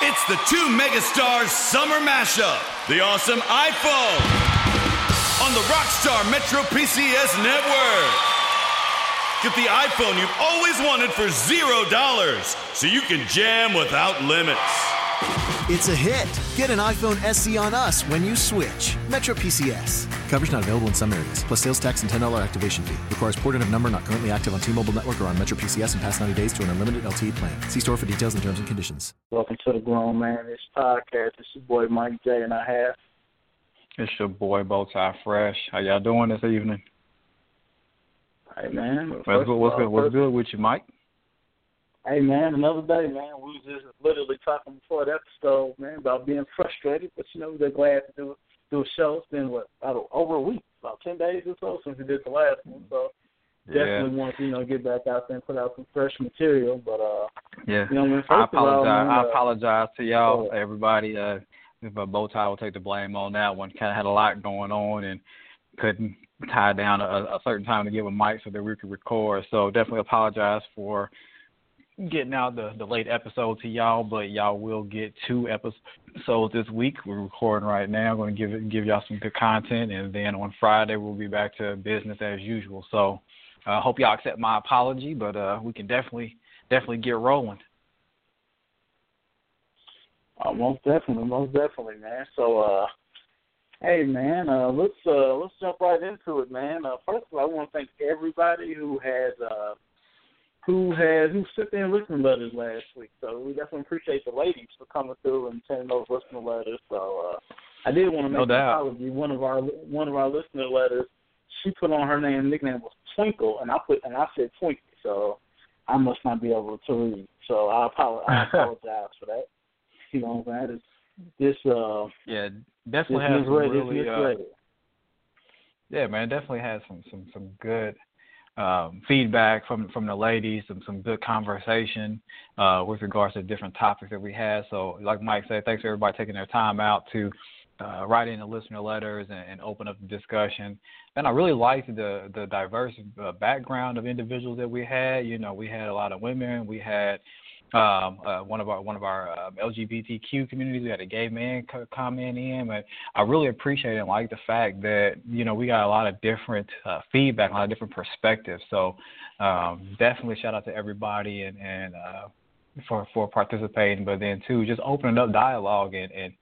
It's the two megastars summer mashup. The awesome iPhone on the Rockstar Metro PCS network. Get the iPhone you've always wanted for zero dollars so you can jam without limits. It's a hit. Get an iPhone SE on us when you switch. Metro PCS. Coverage not available in some areas, plus sales tax and $10 activation fee. Requires porting of number not currently active on T-Mobile network or on Metro PCS in past 90 days to an unlimited LTE plan. See store for details and terms and conditions. Welcome to the Grown Man This podcast. It's your boy Mike J, and I have. It's your boy Bowtie Fresh. How y'all doing this evening? Hey man, what's good? What's good? What's good with you, Mike? Hey man, another day, man. We was just literally talking before the episode, man, about being frustrated, but you know they're glad to do do a show. It's been what about over a week, about ten days or so since we did the last one. So definitely yeah. want to you know get back out there and put out some fresh material. But uh, yeah, you know, man, I of all, apologize. man, I uh, apologize to y'all, everybody. Uh, if a bow tie will take the blame on that one. Kind of had a lot going on and couldn't tie down a, a certain time to give a mic so that we could record. So definitely apologize for getting out the the late episode to y'all, but y'all will get two episodes this week. We're recording right now. I'm going to give it give y'all some good content, and then on Friday we'll be back to business as usual. So I uh, hope y'all accept my apology, but uh, we can definitely definitely get rolling. uh, most definitely, most definitely, man. So uh, hey man, uh, let's uh, let's jump right into it, man. Uh, first of all, I want to thank everybody who has uh, who has who sent in listening letters last week. So we definitely appreciate the ladies for coming through and sending those listening letters. So uh, I did want to make No an apology. One of our one of our listener letters, she put on her name nickname was Twinkle, and I put and I said Twinkie. So I must not be able to read. So I, apologize, I apologize for that. You know, that is this uh Yeah, this definitely has some misread, really. this Uh, yeah, man, definitely has some some some good um, feedback from from the ladies, some some good conversation uh, with regards to different topics that we had. So, like Mike said, thanks for everybody taking their time out to uh, write in the listener letters and, and open up the discussion. And I really liked the the diverse uh, background of individuals that we had. You know, we had a lot of women. We had um, uh, one of our one of our um, LGBTQ communities. We had a gay man co- comment in, but I really appreciate and like the fact that you know we got a lot of different uh, feedback, a lot of different perspectives. So um, definitely shout out to everybody and and uh, for for participating, but then too just opening up dialogue and, and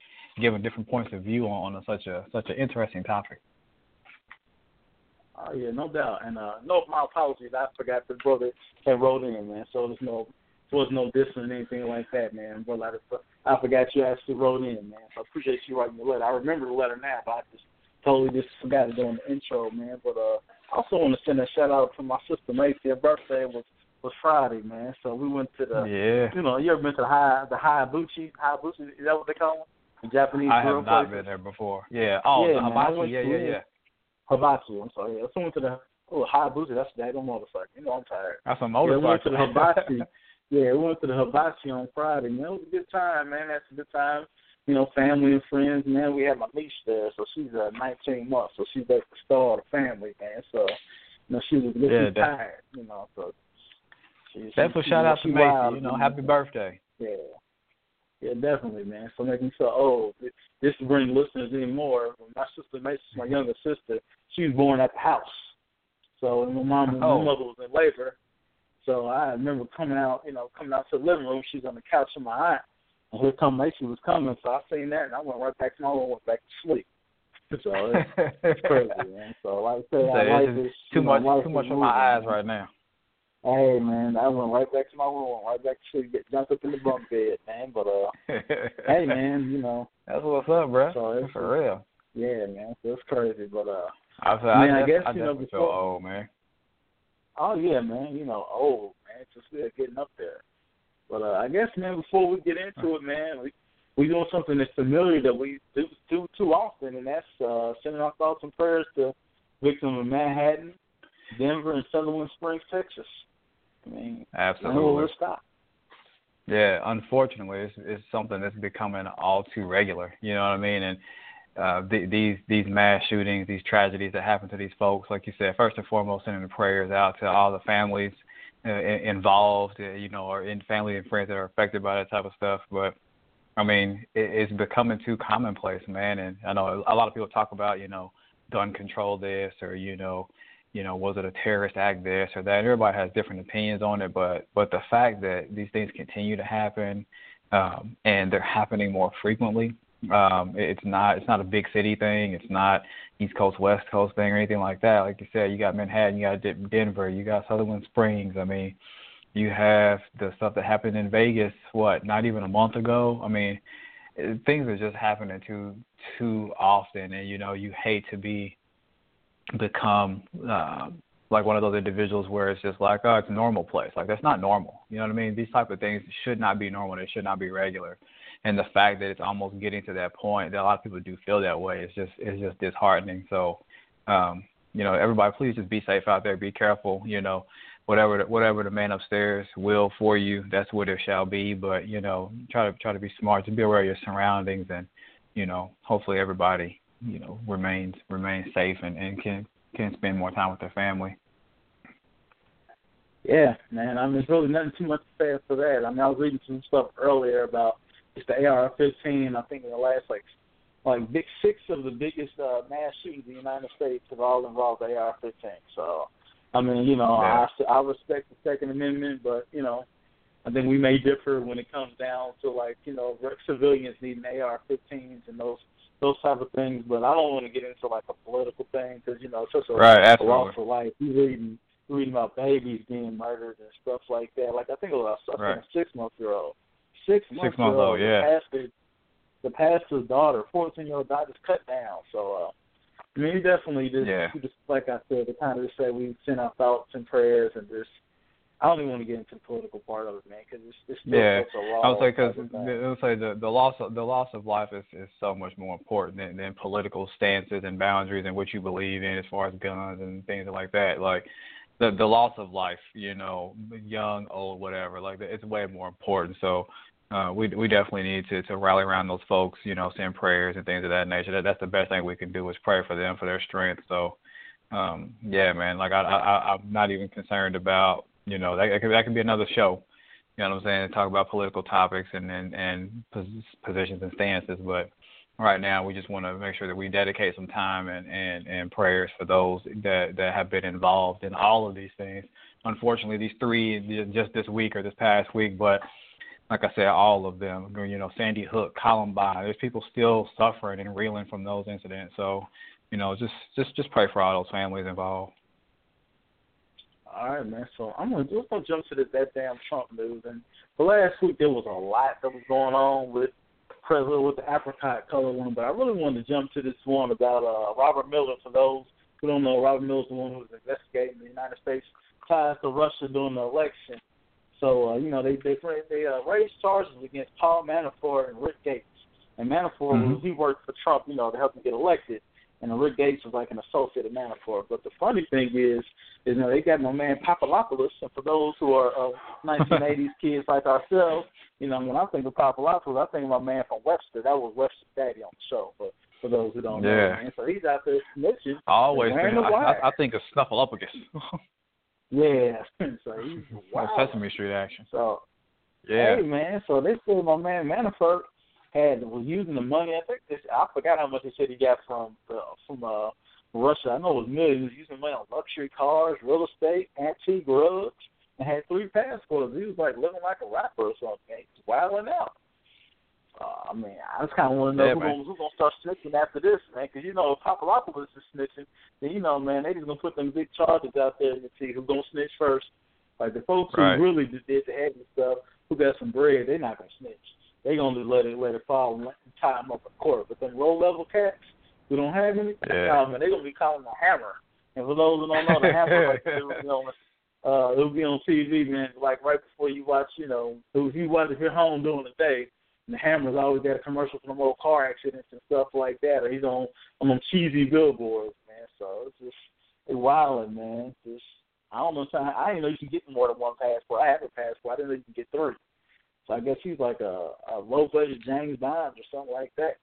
giving different points of view on, on such a such an interesting topic. Oh yeah, no doubt. And uh no my apologies. I forgot the brother that wrote in, man. So there's no there was no dissing or anything like that, man. But like, I forgot you actually wrote in, man. So I appreciate you writing the letter. I remember the letter now, but I just totally just forgot it during the intro, man. But uh I also want to send a shout out to my sister Macy. Her birthday was was Friday, man. So we went to the Yeah, you know, you ever been to the high the Hayabuchi Hayabuchi is that what they call them? The Japanese I have not place? been there before. Yeah. Oh, Yeah, I hibachi. Yeah, yeah, it. yeah. Hibachi, I'm sorry. Yeah, I went to the oh Hayabuchi, that's the daggone motorcycle. You know I'm tired. That's a Yeah, we motorcycle. went to the hibachi. yeah, we went to the hibachi on Friday. Man, it was a good time, man. That's a good time. You know, family and friends. Man, we had my niece there, so she's uh, 19 months, so she's like the star of the family, man. So, you know, she was Yeah, looking def- tired. You know, so. She, Definitely she, shout out to Macy. You know, happy birthday. Yeah. Yeah, definitely, man. So making me feel old. This to bring listeners in more. My sister Macy's my younger sister. She was born at the house. So and my mom Oh. my mother was in labor. So I remember coming out, you know, coming out to the living room, she's on the couch with my aunt. And here come Macy was coming, so I seen that and I went right back to my room, went back to sleep. So it's, it's crazy, man. So like I said, So I like this too know, much, too much moving, my eyes right now. Hey man, I went right back to my room, went right back to sleep, get jumped up in the bunk bed, man. But uh hey man, you know, That's what's up, bro. So it's- for real. yeah, man, so it's crazy. But uh I, said, Man, I I, def- guess, I you know, definitely feel before- old, man. Oh yeah, man, you know, old man, just still getting up there. But uh I guess man, before we get into it, man, we we doing something that's familiar that we do do too often and that's uh sending our thoughts and prayers to victims of Manhattan, Denver and Sutherland Springs, Texas. I mean, I know where Absolutely. we'll stop. Yeah, unfortunately, it's, it's something that's becoming all too regular. You know what I mean? And uh, th- these these mass shootings, these tragedies that happen to these folks, like you said, first and foremost, sending the prayers out to all the families uh, involved, uh, you know, or in family and friends that are affected by that type of stuff. But I mean, it, it's becoming too commonplace, man. And I know a lot of people talk about, you know, gun control this or you know, you know, was it a terrorist act this or that? Everybody has different opinions on it, but but the fact that these things continue to happen um, and they're happening more frequently. Um, it's not it's not a big city thing. It's not East Coast West Coast thing or anything like that. Like you said, you got Manhattan, you got Denver, you got Sutherland Springs. I mean, you have the stuff that happened in Vegas. What? Not even a month ago. I mean, things are just happening too too often, and you know you hate to be become uh, like one of those individuals where it's just like, oh, it's a normal place. Like that's not normal. You know what I mean? These type of things should not be normal. They should not be regular. And the fact that it's almost getting to that point that a lot of people do feel that way, it's just it's just disheartening. So, um, you know, everybody, please just be safe out there. Be careful. You know, whatever the, whatever the man upstairs will for you, that's what it shall be. But you know, try to try to be smart, to be aware of your surroundings, and you know, hopefully everybody you know remains remains safe and, and can can spend more time with their family. Yeah, man. I mean, there's really nothing too much to say for that. I mean, I was reading some stuff earlier about just the AR-15. I think in the last like like big six of the biggest uh, mass shootings in the United States have all involved AR-15. So, I mean, you know, yeah. I I respect the Second Amendment, but you know, I think we may differ when it comes down to like you know civilians needing AR-15s and those those type of things. But I don't want to get into like a political thing because you know it's such a, right, a loss of life. You reading reading about babies being murdered and stuff like that. Like I think it was a right. six month year old, six month six months old, yeah. The pastor, the pastor's daughter, fourteen year old daughter, just cut down. So. uh I mean, definitely just, yeah. just like I said, to kind of just say we send our thoughts and prayers and just I don't even want to get into the political part of it, man, because it's, it's still yeah. such a law. I would say because I would say the the loss of the loss of life is is so much more important than, than political stances and boundaries and what you believe in as far as guns and things like that. Like the the loss of life, you know, young, old, whatever. Like it's way more important. So. Uh, we we definitely need to to rally around those folks, you know, send prayers and things of that nature. That that's the best thing we can do is pray for them for their strength. So, um, yeah, man, like I, I I'm not even concerned about you know, that, that could that could be another show. You know what I'm saying? Talk about political topics and and, and positions and stances. But right now, we just want to make sure that we dedicate some time and, and, and prayers for those that that have been involved in all of these things. Unfortunately, these three just this week or this past week, but like I said, all of them. You know, Sandy Hook, Columbine. There's people still suffering and reeling from those incidents. So, you know, just just just pray for all those families involved. All right, man. So I'm gonna let's gonna jump to this that damn Trump news. And the last week there was a lot that was going on with president with the apricot color one, but I really wanted to jump to this one about uh Robert Mueller. For those who don't know, Robert Mueller's the one who was investigating the United States ties to Russia during the election. So uh, you know they they they uh, raised charges against Paul Manafort and Rick Gates. And Manafort, mm-hmm. he worked for Trump, you know, to help him get elected and Rick Gates was like an associate of Manafort. But the funny thing is, is you know they got my man Papadopoulos, and for those who are uh, 1980s kids like ourselves, you know when I think of Papadopoulos, I think of my man from Webster. That was Webster's daddy on the show. But for those who don't yeah. know, man, so he's out there snitching. I always think, I, I, I think of Snuffleupagus. yeah, so he's wild. Sesame Street action. So yeah, hey man, so they said my man Manafort had was using the money. I think this I forgot how much he said he got from uh, from uh, Russia. I know it was millions. He was using money on luxury cars, real estate, antique rugs, and had three passports. He was like living like a rapper or something. Wilding out. Uh, I mean, I just kind of want to know yeah, who's gonna, who's gonna start snitching after this, man. Because you know, if Papadopoulos is snitching, then you know, man, they just gonna put them big charges out there and see who's gonna snitch first. Like the folks right. who really did the heavy stuff, who got some bread, they're not gonna snitch they gonna just let it let it fall and tie them up in court. But them low level cats who don't have any, yeah. man, they gonna be calling the hammer. And for those who don't know, the hammer, like, you know, uh, it'll be on TV, man. Like right before you watch, you know, if you watch if you're home during the day, and the hammer's always got a commercial for them old car accidents and stuff like that, or he's on on them cheesy billboards, man. So it's just it's wilding, man. Just I don't know. I didn't know you can get more than one passport. I have a passport. I didn't know you can get three. So I guess he's like a, a low budget James Bond or something like that.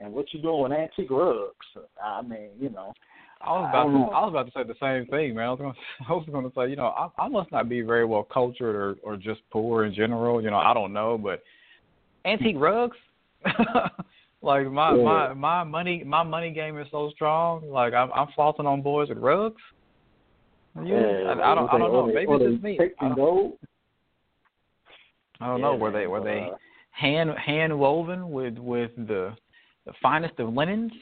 And what you doing with antique rugs? I mean, you know. I was about I, to, I was about to say the same thing, man. I was going to, I was going to say, you know, I, I must not be very well cultured or or just poor in general. You know, I don't know, but antique rugs. like my Yeah. my my money my money game is so strong. Like I'm I'm flossing on boys with rugs. You, Yeah, I, I don't I don't know. Maybe it's just me. I don't. I don't Yeah, know. Were they were they hand hand woven with with the the finest of linens?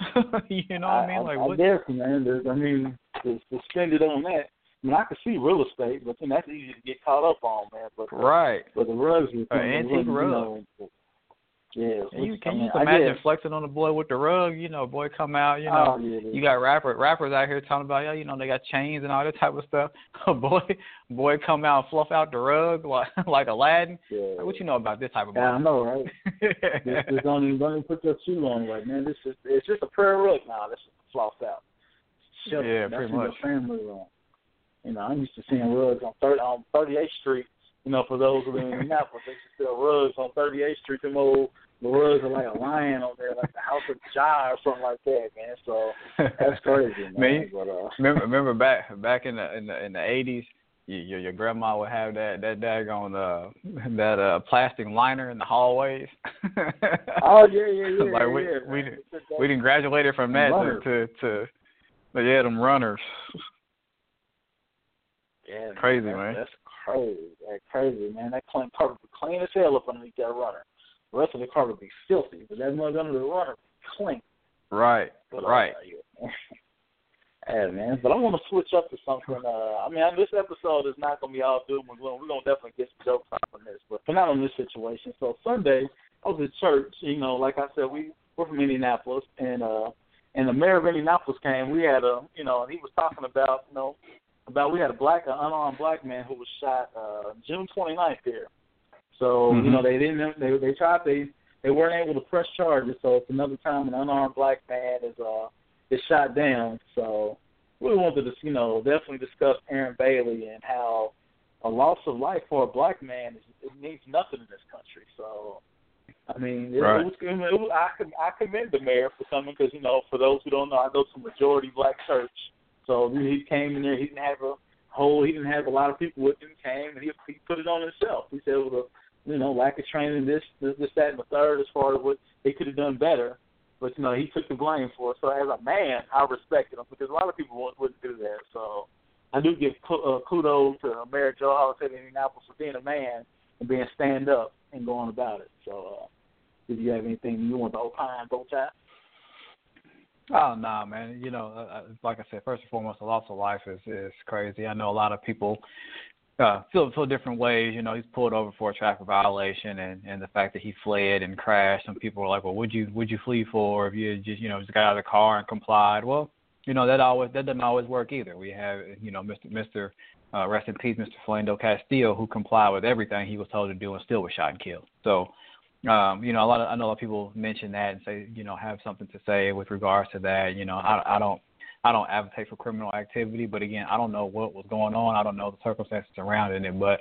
you know what I mean? Like I, what? guess, man. There's, I mean, to on that. I mean, I can see real estate, but then that's easy to get caught up on, man. But uh, Right. but the rugs, is An something, uh, antique you know, yeah. Can you can I you mean, just imagine flexing on the boy with the rug? You know, boy come out. You know, oh, yeah, you got rapper rappers out here talking about yeah, you know they got chains and all that type of stuff. boy, boy come out and fluff out the rug like like Aladdin. yeah. Like, what you know about this type of boy? I know, right? Just, just don't even don't even put your shoe on, right, man. This is it's just a prayer rug now. That's floss out. Shelter. Yeah, pretty much. Your family room. You know, I'm used to seeing rugs on thirty on Thirty Eighth Street. You know, for those who live in Indianapolis, they used to sell rugs on Thirty Eighth Street. Them old the rugs are like a lion on there, like the House of Jah or something like that, man. So that's crazy, man. Man, But, uh, remember remember back back in the in the in the eighties, your your grandma would have that that daggone uh that uh plastic liner in the hallways. oh yeah, yeah, yeah. like we yeah, we man. we didn't graduated from that to to, to but yeah, them runners. Yeah, Crazy, that's, man. That's crazy. That's crazy, man. That clean carpet be clean as hell up underneath that runner. The rest of the carpet be filthy, but that mug under the runner be clean. Right. But, right. Uh, yeah. yeah, man. But I want to switch up to something. Uh, I mean, this episode is not going to be all doom and gloom. We're going to definitely get some jokes out from this, but not on this situation. So Sunday, I was at church. You know, like I said, we we're from Indianapolis, and uh, and the mayor of Indianapolis came. We had a, you know, and he was talking about, you know, about we had a black, an unarmed black man who was shot uh, June 29th here. So Mhm. you know they didn't, they they tried they they weren't able to press charges. So it's another time an unarmed black man is uh is shot down. So we wanted to, you know, definitely discuss Aaron Bailey and how a loss of life for a black man is, it means nothing in this country. So, I mean, it, Right. it was, it was I I commend the mayor for coming because you know, for those who don't know, I go to a majority black church. So he came in there. He didn't have a whole. He didn't have a lot of people with him. Came and he he put it on himself. He said was a you know lack of training, this this, this that and the third, as far as what they could have done better. But you know, he took the blame for it. So as a man, I respected him because a lot of people wouldn't, do that. So I do give uh, kudos to Mayor Joe Holliday in Indianapolis for being a man and being stand up and going about it. So, uh, if you have anything you want to opine, both time. Oh no, man. You know, uh, uh, like I said, first and foremost, the loss of life is is crazy. I know a lot of people uh, feel feel different ways. You know, he's pulled over for a traffic violation, and and the fact that he fled and crashed. Some people are like, well, would you would you flee for if you just you know just got out of the car and complied? Well, you know that always that doesn't always work either. We have you know Mr. Mr. Uh, rest in peace, Mr. Philando Castillo, who complied with everything he was told to do and still was shot and killed. So um, you know, a lot of I know a lot of people mention that and say, you know, have something to say with regards to that. You know, I I don't I don't advocate for criminal activity, but again, I don't know what was going on. I don't know the circumstances surrounding it, but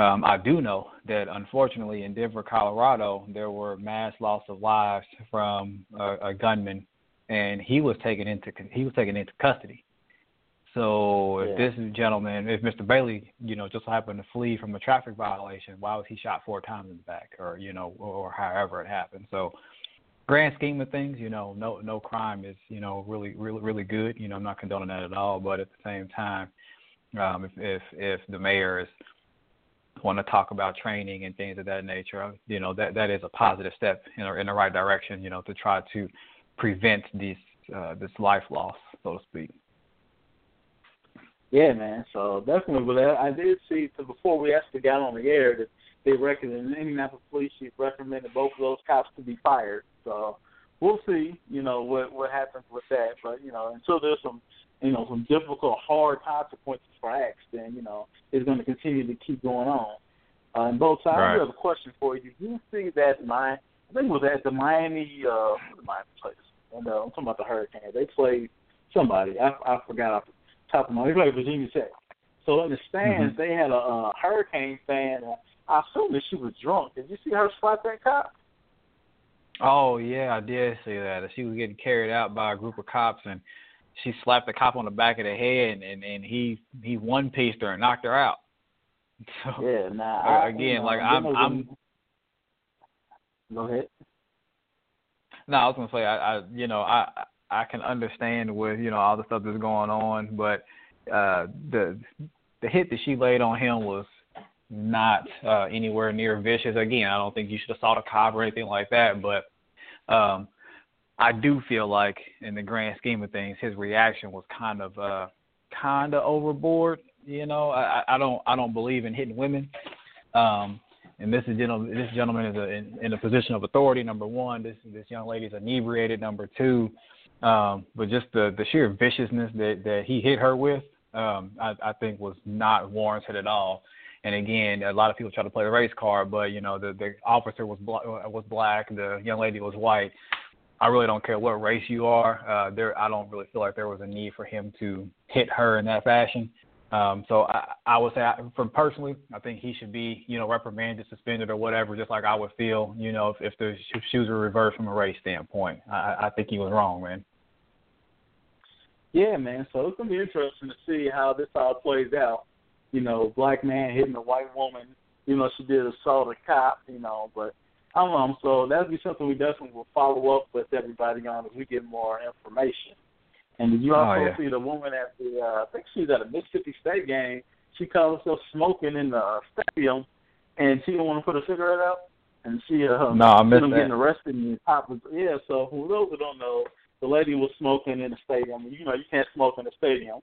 um, I do know that unfortunately in Denver, Colorado, there were mass loss of lives from a, a gunman, and he was taken into he was taken into custody. So if Yeah. this gentleman, if Mr. Bailey, you know, just happened to flee from a traffic violation, why was he shot four times in the back, or you know, or however it happened? So, grand scheme of things, you know, no no crime is you know really really really good. You know, I'm not condoning that at all, but at the same time, um, if if if the mayor is want to talk about training and things of that nature, you know, that that is a positive step in in the right direction. You know, to try to prevent these uh, this life loss, so to speak. Yeah, man. So definitely, but I I did see so before we actually got on the air that they recommended Indianapolis Police Chief recommended both of those cops to be fired. So we'll see, you know, what what happens with that. But you know, until there's some, you know, some difficult, hard consequences for acts, then you know, it's going to continue to keep going on. Uh, and both sides. I Right. do have a question for you. Do you see that my I think it was at the Miami uh what Miami place? And uh, I'm talking about the Hurricanes. They played somebody. I I forgot off the top of my. They played Virginia Tech. So in the stands, they had a, a Hurricane fan. I assume that she was drunk. Did you see her slap that cop? Oh yeah, I did see that. She was getting carried out by a group of cops, and she slapped the cop on the back of the head, and and he he one pieced her and knocked her out. So Yeah. Nah. Uh, I, again, you know, like, I'm- I'm- Go ahead. no, I was gonna say I, I you know I I can understand with you know all the stuff that's going on, but uh the the hit that she laid on him was not uh anywhere near vicious. Again, I don't think you should have saw the cop or anything like that, but um I do feel like in the grand scheme of things his reaction was kind of uh kind of overboard. You know, I I don't I don't believe in hitting women. Um and this is gentleman, this gentleman is a, in, in a position of authority. Number one, this this young lady is inebriated. Number two, um, but just the the sheer viciousness that that he hit her with, um, I, I think was not warranted at all. And again, a lot of people try to play the race card, but you know the the officer was bl- was black, the young lady was white. I really don't care what race you are. Uh, there, I don't really feel like there was a need for him to hit her in that fashion. Um, so I, I would say, I, from personally, I think he should be, you know, reprimanded, suspended, or whatever, just like I would feel, you know, if, if the shoes were reversed from a race standpoint. I, I think he was wrong, man. Yeah, man. So it's gonna be interesting to see how this all plays out. You know, black man hitting a white woman. You know, she did assault a cop. You know, but I don't know. So that'll be something we definitely will follow up with everybody on as we get more information. And did you also oh, yeah. see the woman at the? Uh, I think she's at a Mississippi State game. She caught herself smoking in the stadium, and she didn't want to put a cigarette out. And she uh, no, I missed that. getting arrested and was yeah. So for those who don't know, the lady was smoking in the stadium. You know, you can't smoke in the stadium.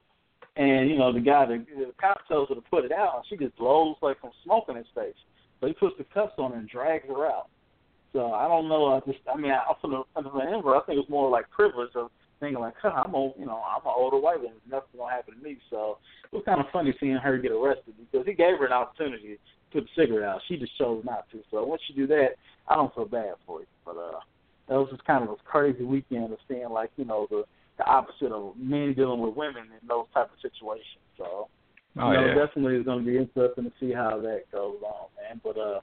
And you know, the guy, the, the cop tells her to put it out. And she just blows like from smoking in space. So he puts the cuffs on and drags her out. So I don't know. I just, I mean, I, for the, Amber, I think it was more like privilege of thinking like, huh, I'm old, you know, I'm an older white woman. Nothing's gonna happen to me. So it was kind of funny seeing her get arrested because he gave her an opportunity to put the cigarette out. She just chose not to. So once you do that, I don't feel bad for you. But uh, that was just kind of a crazy weekend of seeing like, you know, the the opposite of men dealing with women in those type of situations. So. Oh, you know, yeah. definitely is going to be interesting to see how that goes on, man. But uh,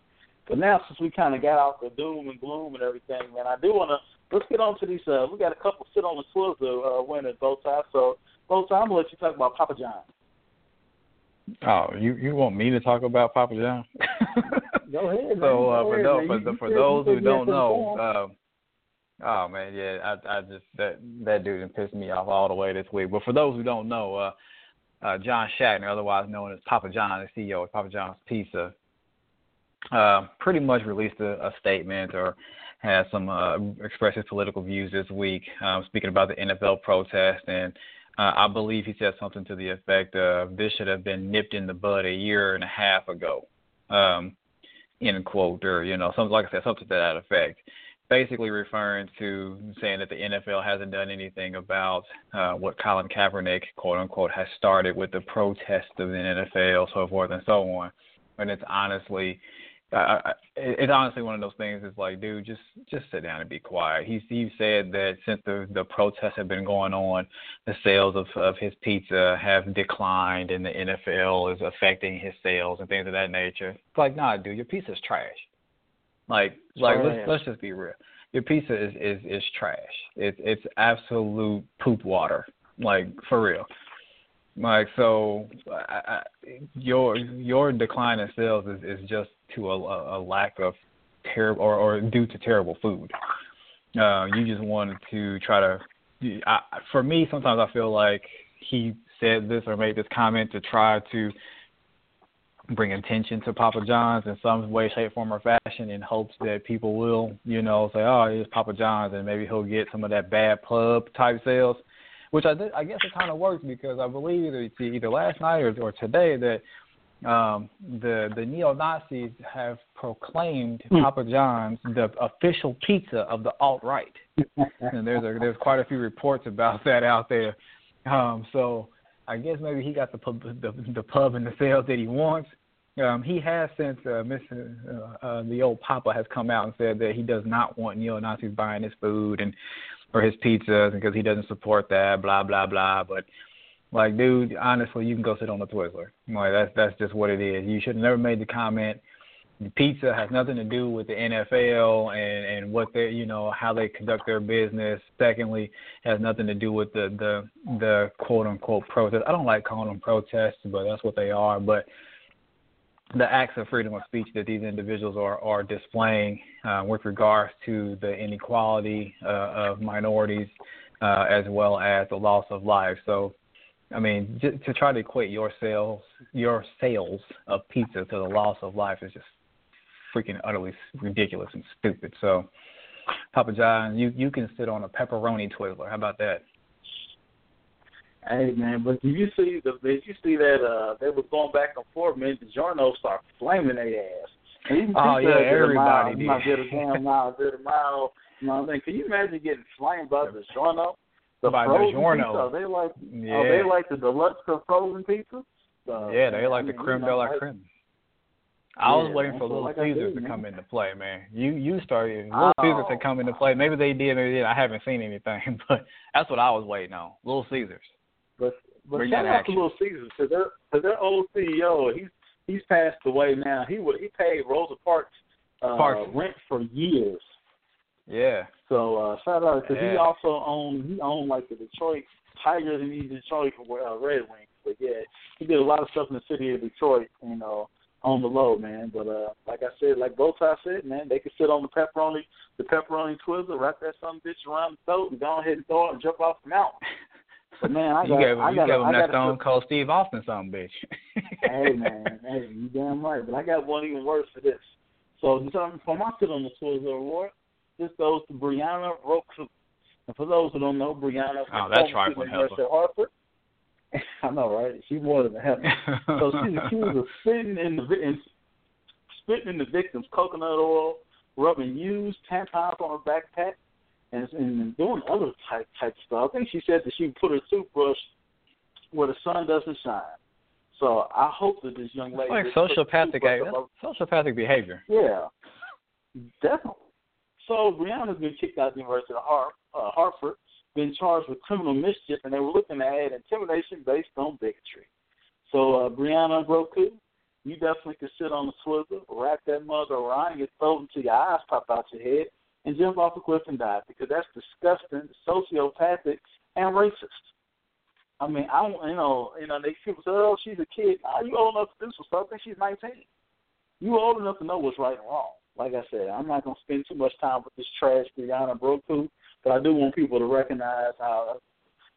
but now since we kind of got out the doom and gloom and everything, man, I do want to let's get on to these. Uh, we got a couple sit on the Twizzler uh, winners both sides. So both times, I'm gonna let you talk about Papa John. Oh, you you want me to talk about Papa John? Go ahead. so uh, for, those, for, for, for those who don't know, um, oh man, yeah, I I just that that dude pissed me off all the way this week. But for those who don't know, uh, uh, John Schnatter, otherwise known as Papa John, the CEO of Papa John's Pizza, uh, pretty much released a, a statement or has some uh, expressed his political views this week, um, speaking about the NFL protest, and uh, I believe he said something to the effect of this should have been nipped in the bud a year and a half ago, um, end quote, or you know, something like I said, something to that effect. Basically referring to saying that the NFL hasn't done anything about uh, what Colin Kaepernick, quote unquote, has started with the protest of the NFL, so forth and so on. And it's honestly I, it's honestly one of those things. It's like, dude, just just sit down and be quiet. He he said that since the the protests have been going on, the sales of of his pizza have declined, and the NFL is affecting his sales and things of that nature. It's like, nah, dude, your pizza's trash. Like, like let's let's just be real. Your pizza is is is trash. It's it's absolute poop water. Like for real. Like so, I, I, your your decline in sales is, is just to a, a lack of terrible or, or due to terrible food. Uh, you just wanted to try to. I, for me, sometimes I feel like he said this or made this comment to try to bring attention to Papa John's in some way, shape, form, or fashion in hopes that people will, you know, say, oh, it's Papa John's, and maybe he'll get some of that bad pub type sales which I, I guess it kind of works because I believe either, either last night or, or today that um, the the neo Nazis have proclaimed mm. Papa John's the official pizza of the alt right, and there's a, there's quite a few reports about that out there. Um, so I guess maybe he got the pub, the, the pub and the sales that he wants. Um, he has since uh, Mr. Uh, uh, the old Papa has come out and said that he does not want neo Nazis buying his food and or his pizzas because he doesn't support that, blah blah blah. But like, dude, honestly, you can go sit on the Twizzler. Like that's that's just what it is. You should have never made the comment. The pizza has nothing to do with the NFL and and what they you know how they conduct their business. Secondly, has nothing to do with the the the quote unquote protest. I don't like calling them protests, but that's what they are. But the acts of freedom of speech that these individuals are are displaying uh, with regards to the inequality uh, of minorities uh, as well as the loss of life. So, I mean, j- to try to equate your sales your sales of pizza to the loss of life is just freaking utterly ridiculous and stupid. So, Papa John, you you can sit on a pepperoni Twizzler. How about that? Hey man, but did you see the did you see that uh they was going back and forth, man, the DiGiorno's start flaming their ass. And oh yeah, everybody did. Not get a damn mile, get a mile. You know what I mean? Can you imagine getting flamed by the DiGiorno? The by frozen DiGiorno. pizza? They like yeah. are they like the deluxe frozen pizza? Uh, yeah, they like I the creme you de la creme. I was Yeah, waiting for Little like Caesars said, to man. come into play, man. You you started Little Caesars Oh. to come into play. Maybe they did, maybe they did. I haven't seen anything, but that's what I was waiting on. Little Caesars. But but Bring shout out action. to Little Caesars because their cause their old CEO he's he's passed away now. He would he paid Rosa Parks uh, Parks. rent for years. Yeah. So uh, shout out because he also owned he owned like the Detroit Tigers and he Detroit uh, Red Wings. But yeah, he did a lot of stuff in the city of Detroit. You know. On the low, man, but uh, like I said, like both sides said, man, they could sit on the pepperoni, the pepperoni Twizzler, wrap that some bitch around the throat, and go ahead and throw it and jump off the mountain. Man, I you got, gave, I you got, gave him that Stone Cold Steve Austin something, bitch. hey man, hey, you damn right. But I got one even worse for this. So for my sit on the Twizzler award, this goes to Brianna Brochu. And for those who don't know, Brianna Oh, that's student nurse Heifer. Hartford. I know, right? She's more than heifer. So she's accused of spitting in the in, spitting in the victim's coconut oil, rubbing used tampons on her backpack, and, and doing other type type stuff. I think she said that she put her toothbrush where the sun doesn't shine. So I hope that this young lady like just put sociopathic, sociopathic behavior. Yeah, definitely. So Brianna's been kicked out of the University of Har- uh, Hartford, been charged with criminal mischief, and they were looking to add intimidation based on bigotry. So uh, Brianna Brochu, you definitely could sit on the Twizzler, wrap that mother around your throat until your eyes pop out your head, and jump off a cliff and die because that's disgusting, sociopathic, and racist. I mean, I don't, you know, you know, they people say, "Oh, she's a kid." Nah, you old enough to do some stuff. I she's 19. You old enough to know what's right and wrong. Like I said, I'm not gonna spend too much time with this trash Brianna Brochu, but I do want people to recognize how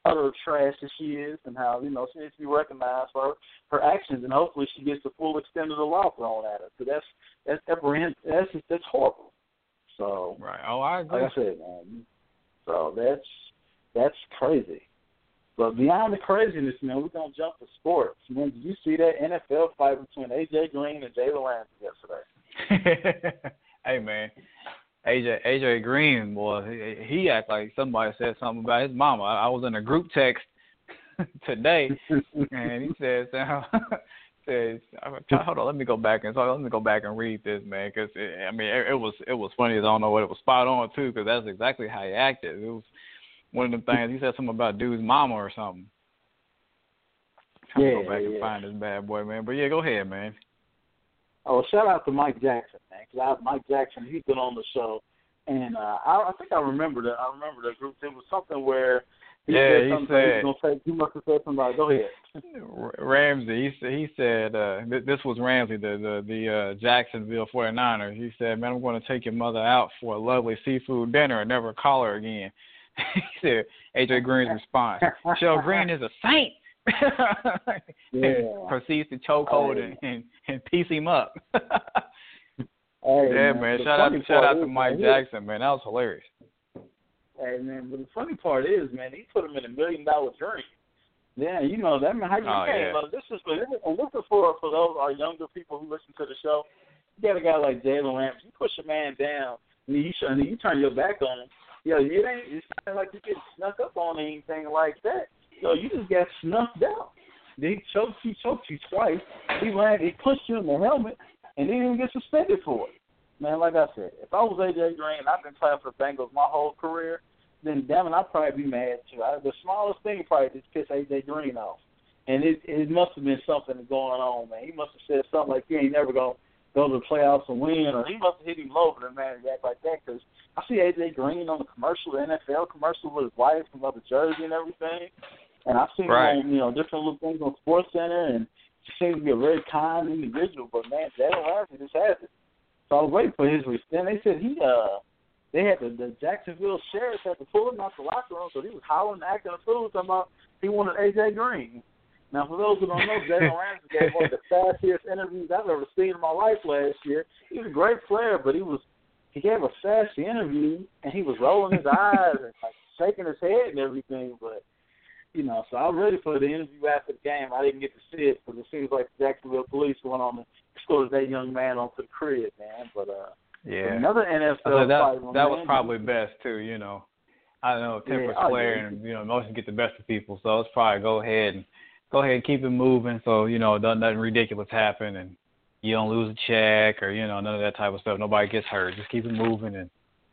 utter trash that she is, and how you know she needs to be recognized for her, actions, and hopefully she gets the full extent of the law thrown at her. So that's that's apprehend that's that's horrible. So Right. Oh, I agree. like I said, man. So that's that's crazy. But beyond the craziness, man, we're gonna jump to sports. Man, did you see that NFL fight between AJ Green and Jalen Ramsey yesterday? hey man, AJ AJ Green, boy, he, he act like somebody said something about his mama. I, I was in a group text today, and he says, says, hold on, let me go back and so let me go back and read this, man, because I mean it, it was it was funny I don't know what it was spot on too, because that's exactly how he acted. It was one of them things. He said something about dude's mama or something. I'll Yeah, go back and yeah. find this bad boy, man. But yeah, go ahead, man. Oh, shout out to Mike Jackson, man. 'cause I, Mike Jackson, he's been on the show, and uh, I, I think I remember that. I remember the group. It was something where he Yeah, said he said- he say. He must have said something "Go ahead." Ramsey, he said, he said uh, th- this was Ramsey, the the, the uh, Jacksonville 49ers. He said, "Man, I'm going to take your mother out for a lovely seafood dinner and never call her again." he said, AJ Green's response: "Shell Green is a saint." Yeah. proceeds to choke hold and, and and piece him up. Hey, yeah, man. the Shout out shout out to Mike Jackson, man. That was hilarious. Hey man, but the funny part is, man, he put him in a million dollar dream. Yeah, you know that man. How you Oh, yeah. this is for and this is for for those our younger people who listen to the show. You got a guy like Jalen Ramsey. You push a man down, and you and you turn your back on him. Yo, it ain't it's not like you get snuck up on anything like that. Yo, you just got snuffed out. Then he choked you, choked you twice. He ran, he pushed you in the helmet, and he didn't even get suspended for it. Man, like I said, if I was AJ Green, and I've been playing for the Bengals my whole career, then damn it, I'd probably be mad too. I, the smallest thing probably just piss AJ Green off, and it it must have been something going on, man. He must have said something like he ain't never gonna go to the playoffs and win, or he must have hit him low for the man to act like that. Because I see AJ Green on the commercial, the NFL commercial with his wife and about the jersey and everything, and I've seen Right. him on you know different little things on Sports Center and he seems to be a very kind individual, but man, Jalen Ramsey just has it. So I was waiting for his response. They said he uh they had the, the Jacksonville sheriff had to pull him out the locker room because he was howling, acting a fool, talking about he wanted AJ Green. Now, for those who don't know, Jalen Ramsey gave one of the fastest interviews I've ever seen in my life last year. He was a great player, but he was he gave a sassy interview and he was rolling his eyes and like shaking his head and everything. But you know, so I was ready for the interview after the game. I didn't get to see it because it seems like the Jacksonville police went on escorted that young man onto the crib, man. But uh, Yeah. another NFL So that fight, that was man. probably best too, you know. I don't know temper's oh, flare yeah. and you know emotions get the best of people, so it's probably go ahead and go ahead and keep it moving so, you know, don't nothing ridiculous happen and you don't lose a check or, you know, none of that type of stuff. Nobody gets hurt. Just keep it moving and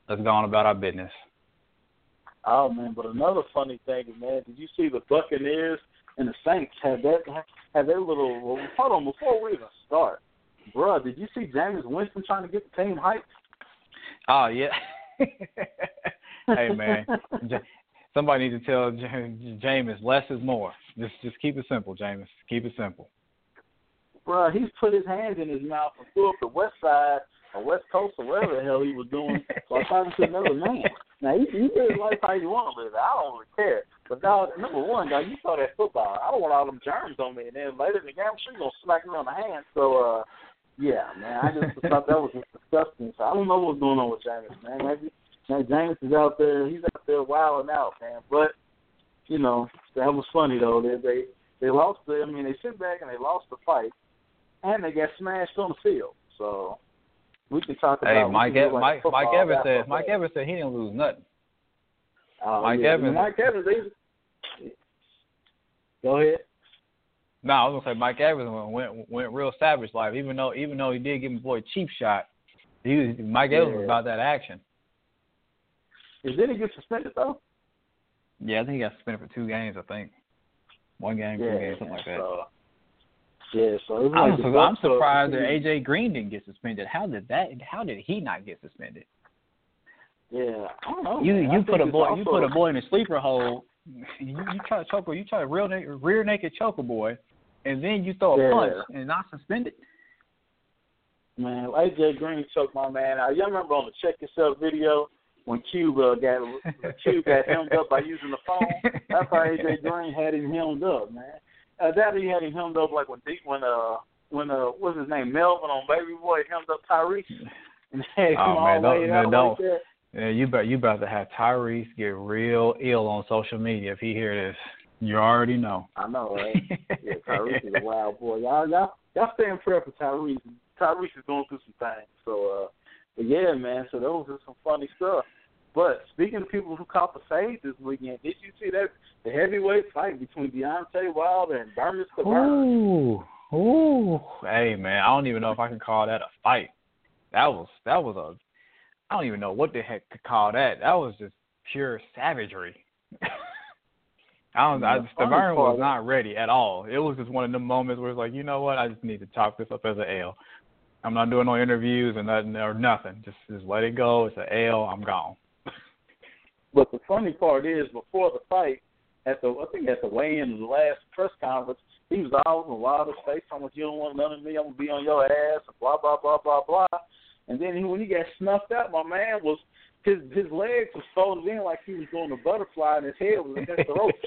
let's go on about our business. Oh man, but another funny thing, man, did you see the Buccaneers and the Saints have that have their little? Well, hold on, before we even start, bruh, did you see Jameis Winston trying to get the team hyped? Oh yeah. hey man, somebody needs to tell Jameis less is more. Just just keep it simple, Jameis. Keep it simple. Bruh, he's put his hands in his mouth and flew up the west side or west coast or whatever the hell he was doing. So I talking to another man. Now you, you live life how you want to live. I don't really care. But dog, number one, dog, you saw that football. I don't want all them germs on me. And then later in the game, I'm sure you're gonna smack me on the hand. So uh, yeah, man, I just thought that was disgusting. So I don't know what's going on with Jameis, man. Maybe man, Jameis is out there. He's out there wilding out, man. But you know, that was funny though. They they they lost. The, I mean, they sit back and they lost the fight, and they got smashed on the field. So we can talk about. Hey, Mike Ev- like Mike Mike Evans said Mike. Evans said he didn't lose nothing. Oh, Mike yeah. Evans- Mike Evans. They, go ahead. No, I was gonna say Mike Evans went went, went real savage life. Even though even though he did give his boy a cheap shot, he was, Mike Evans was about that action. Did he get suspended though? Yeah, I think he got suspended for two games. I think one game, two games, something like that. So, yeah, so was I'm, su- I'm surprised that AJ Green didn't get suspended. How did that? How did he not get suspended? Yeah, I don't know. You man. You think put a boy you put a boy in a sleeper hole. You, you try to choke a you try to real na- rear naked choke a boy, and then you throw a Yeah. punch and not suspended. Man, AJ Green choked my man out. Y'all remember on the check yourself video when Cuba got Cube got hemmed up by using the phone? That's how AJ Green had him hemmed up, man. Uh, that he had him hemmed up like when deep when uh when uh what's his name Melvin on Baby Boy hemmed up Tyrese. And had Oh, man, don't- laid man, don't. like that. Yeah, you bet you about to have Tyrese get real ill on social media if he hear this. You already know. I know, right? yeah, Tyrese is a wild boy. Y'all, y'all, y'all stay in prayer for Tyrese. Tyrese is going through some things. So, uh, but yeah, man. So those are some funny stuff. But speaking of people who caught the fade this weekend, did you see that the heavyweight fight between Deontay Wilder and Bermane Stiverne? Ooh, ooh. Hey man, I don't even know if I can call that a fight. That was that was a. I don't even know what the heck to call that. That was just pure savagery. I don't. I, The Stiverne was not ready at all. It was just one of the moments where it's like, you know what? I just need to chalk this up as an L. I'm not doing no interviews or nothing or nothing. Just just let it go. It's an L. I'm gone. But the funny part is, before the fight, at the I think at the weigh-in the last press conference, he was all over Wilder's face, talking about you don't want none of me, I'm gonna be on your ass, and blah blah blah blah blah. And then he, when he got snuffed out, my man was his his legs was folded in like he was doing a butterfly, and his head was against the ropes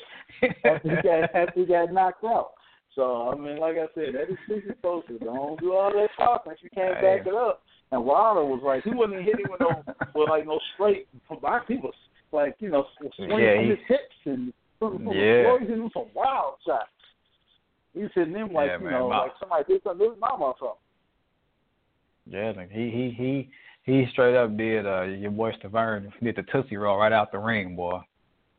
after he got after he got knocked out. So I mean, like I said, that is super posted. Don't do all that talking if you can't back it up. And Wilder was like, he wasn't hitting with no with like no straight box. He was like, you know, swinging Yeah, he- his hips and Yeah. He hitting some wild shots. He was hitting them like Yeah, you man, know, my- like somebody did something to his mama or something. Yeah, like he he he he straight up did uh your boy Stiverne did the tootsie roll right out the ring, boy.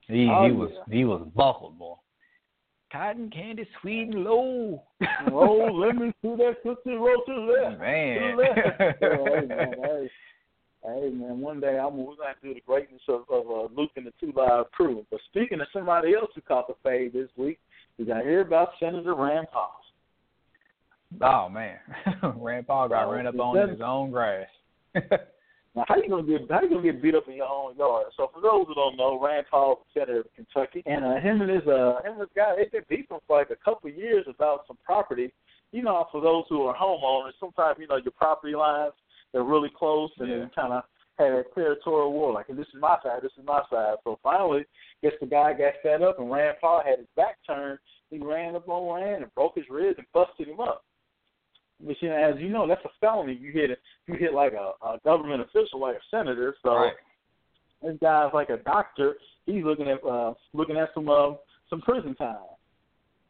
He Oh, he was yeah. he was buckled, boy. Cotton candy sweet and low. oh, let me see that tootsie roll to the left. Man. To the left. So, hey, man, hey, hey, man, one day I'm we're gonna do the greatness of, of uh, Luke and the Two Live Crew. But speaking of somebody else who caught the fade this week, we got to hear about Senator Rand Paul. Oh man. Rand Paul got Oh, ran up on that- his own grass. Now, how you gonna get how you gonna get beat up in your own yard? So for those who don't know, Rand Paul, senator of Kentucky, and uh, him and his uh him and his guy they've been beefing for like a couple of years about some property you know, for those who are homeowners, sometimes you know your property lines they're really close, and Yeah. then kind of had a territorial war. Like, this is my side, this is my side. So finally, guess the guy got fed up, and Rand Paul had his back turned. He ran up on Rand and broke his ribs and busted him up. Which, you know, as you know, that's a felony. You hit. You hit like a, a government official, like a senator. So Right. this guy's like a doctor. He's looking at uh, looking at some uh, some prison time.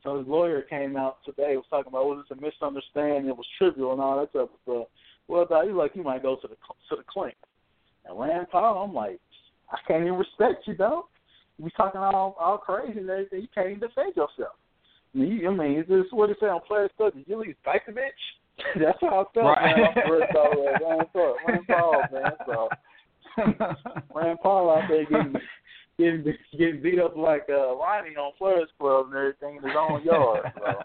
So his lawyer came out today was talking about was this a misunderstanding? It was trivial and all that stuff. Well, he's like, you might go to the to the clink. And Rand Paul, I'm like, I can't even respect you, though. You talking all all crazy and everything. You can't even defend yourself. I mean, you, I mean, is this what it say on Player Studies? You leave Bajkovic? That's how I felt, Right. man. I first uh, Rand Paul, Rand Paul, man. So Rand Paul out there getting getting getting beat up like uh, Ronnie on Players Club and everything in his own yard. So.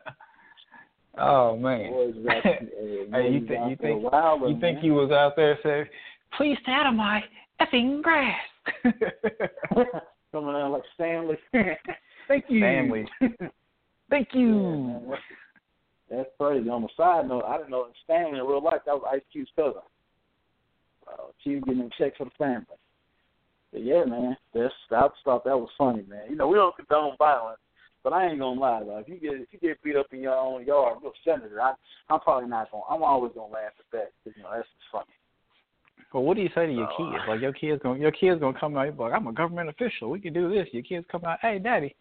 oh man. Boys was out- uh, Hey, you think you think wilding, you think man. he was out there saying, "Please stay out of my effing grass." coming out like Stanley. Thank you, Stanley. Thank Yeah, you. man, that's, that's crazy. On the side note, I didn't know that Stanley in real life that was Ice Cube's cousin. Uh, she was getting a check for the family. But yeah, man, that's I just thought that was funny, man. You know, we don't condone violence, but I ain't gonna lie though. If you get if you get beat up in your own yard, you're senator. I I'm probably not gonna. I'm always gonna laugh at that because you know that's just funny. Well, what do you say to your Oh. kids? Like your kids gonna your kids gonna come out. You're like, I'm a government official. We can do this. Your kids come out. Hey, daddy,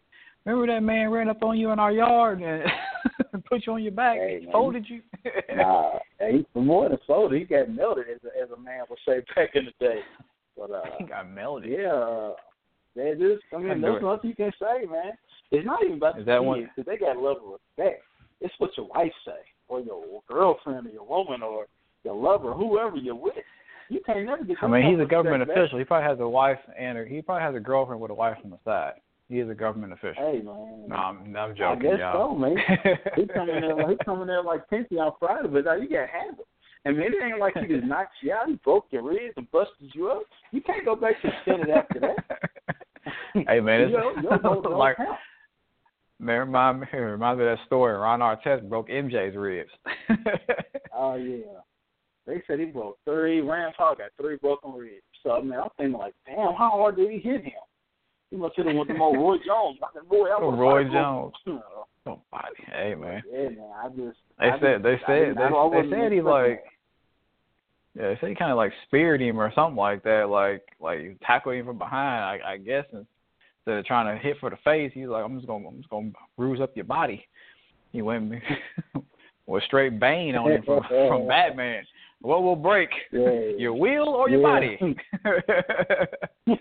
remember that man ran up on you in our yard and put you on your back, Hey, man. folded you? Nah, he more than soda, he got melted as a, as a man would say back in the day. But uh, he got melted. Yeah, uh, just. I mean, there's nothing you can say, man. It's not even about Is the that kids because they got a level of respect. It's what your wife say, or your girlfriend, or your woman, or your lover, whoever you're with. You can't never get. I mean, he's a government respect back. official. He probably has a wife and a, he probably has a girlfriend with a wife on the side. He is a government official. Hey man, No, I'm, I'm I guess y'all. so, man. he coming there, like, coming there like Pinky on Friday, but now you got handled. Mean, it ain't like he just knocked you out. He broke your ribs and busted you up. You can't go back to the Senate after that. hey man, it's Yo, yo, don't- don't like count. man, remind me, reminds me of that story. Ron Artest broke MJ's ribs. Oh yeah. They said he broke three. Rand Paul got three broken ribs. So I mean, I'm thinking like, damn, how hard did he hit him? He must him with the more Roy Jones. I said, Boy, I Oh, Roy Jones. Nobody. Hey man. Yeah, man. I just. They I said just, they said they, I they said he like yeah, they said he kind of like speared him or something like that, like like tackled him from behind. I, I guess instead of trying to hit for the face, he's like, I'm just gonna I'm just gonna bruise up your body. He went with straight Bane on him from from Batman. What will break? that. Your will or your Yeah. body? Yeah.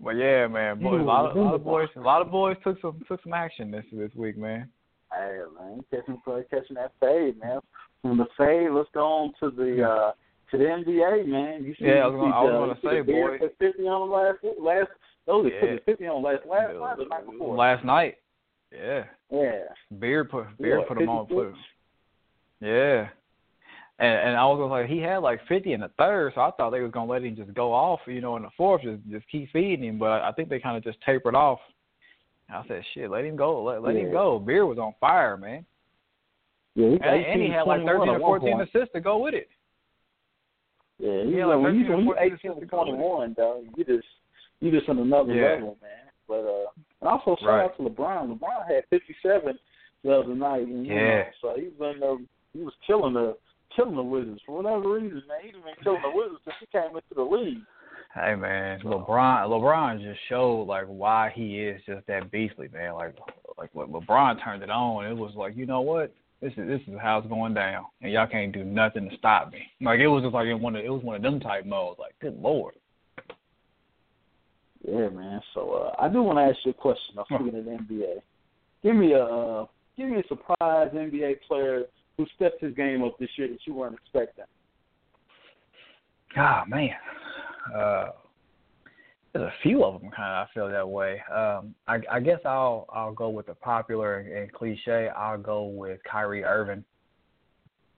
but yeah, man, boys, a lot of, a lot of boys, a lot of boys took some took some action this this week, man. Hey man, catching catching that fade, man. From the fade, let's go on to the uh to the NBA, man. You see, Yeah, I was gonna- I was the- gonna say, boy. put fifty on the last last. Those Yeah. put fifty on last last night, the night before. Last night, yeah. yeah, Beard put Beard What, put them on 56? put. Yeah. And and I was like he had like fifty in the third, so I thought they was gonna let him just go off, you know, in the fourth, just just keep feeding him. But I think they kind of just tapered off. And I said, shit, let him go, let let him go. Beard was on fire, man, yeah. He, and, and he had like thirteen or at one fourteen point. assists to go with it. Yeah, he Yeah, like, like when you 13 or when you 14 eighteen assists to to go with twenty one, though, you just you just on another Yeah. level, man. But uh, and also shout Right. out to LeBron. LeBron had fifty seven the other night, and, you Yeah. know, so he was in there. He was killing the killing the Wizards for whatever reason, man. He's been killing the Wizards since he came into the league. Hey man, LeBron LeBron just showed like why he is just that beastly man. Like like when LeBron turned it on, it was like you know what, this is this is how it's going down, and y'all can't do nothing to stop me. Like it was just like in one of it was one of them type modes. Like good lord. Yeah, man. So uh, I do want to ask you a question. I'm speaking of the NBA. Give me a uh, give me a surprise NBA player who stepped his game up this year that you weren't expecting. Ah man, uh, there's a few of them kind of I feel that way. Um, I, I guess I'll I'll go with the popular and cliche. I'll go with Kyrie Irving,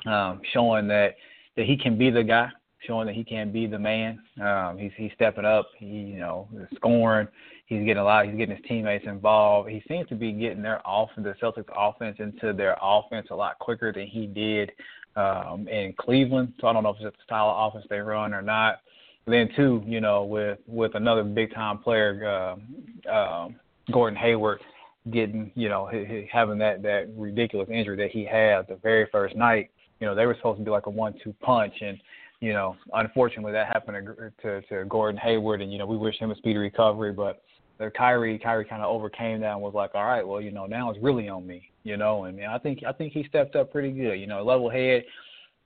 um, showing that that he can be the guy. Showing that he can be the man. Um, he's he's stepping up. He you know scoring. He's getting a lot. He's getting his teammates involved. He seems to be getting their off the Celtics offense into their offense a lot quicker than he did um, in Cleveland. So I don't know if it's the style of offense they run or not. But then too, you know, with with another big time player, uh, um, Gordon Hayward, getting you know he, having that that ridiculous injury that he had the very first night. You know, they were supposed to be like a one-two punch, and you know, unfortunately that happened to, to to Gordon Hayward, and you know we wish him a speedy recovery, but the Kyrie Kyrie kind of overcame that and was like, all right, well, you know, now it's really on me, you know, and I think I think he stepped up pretty good, you know, level head.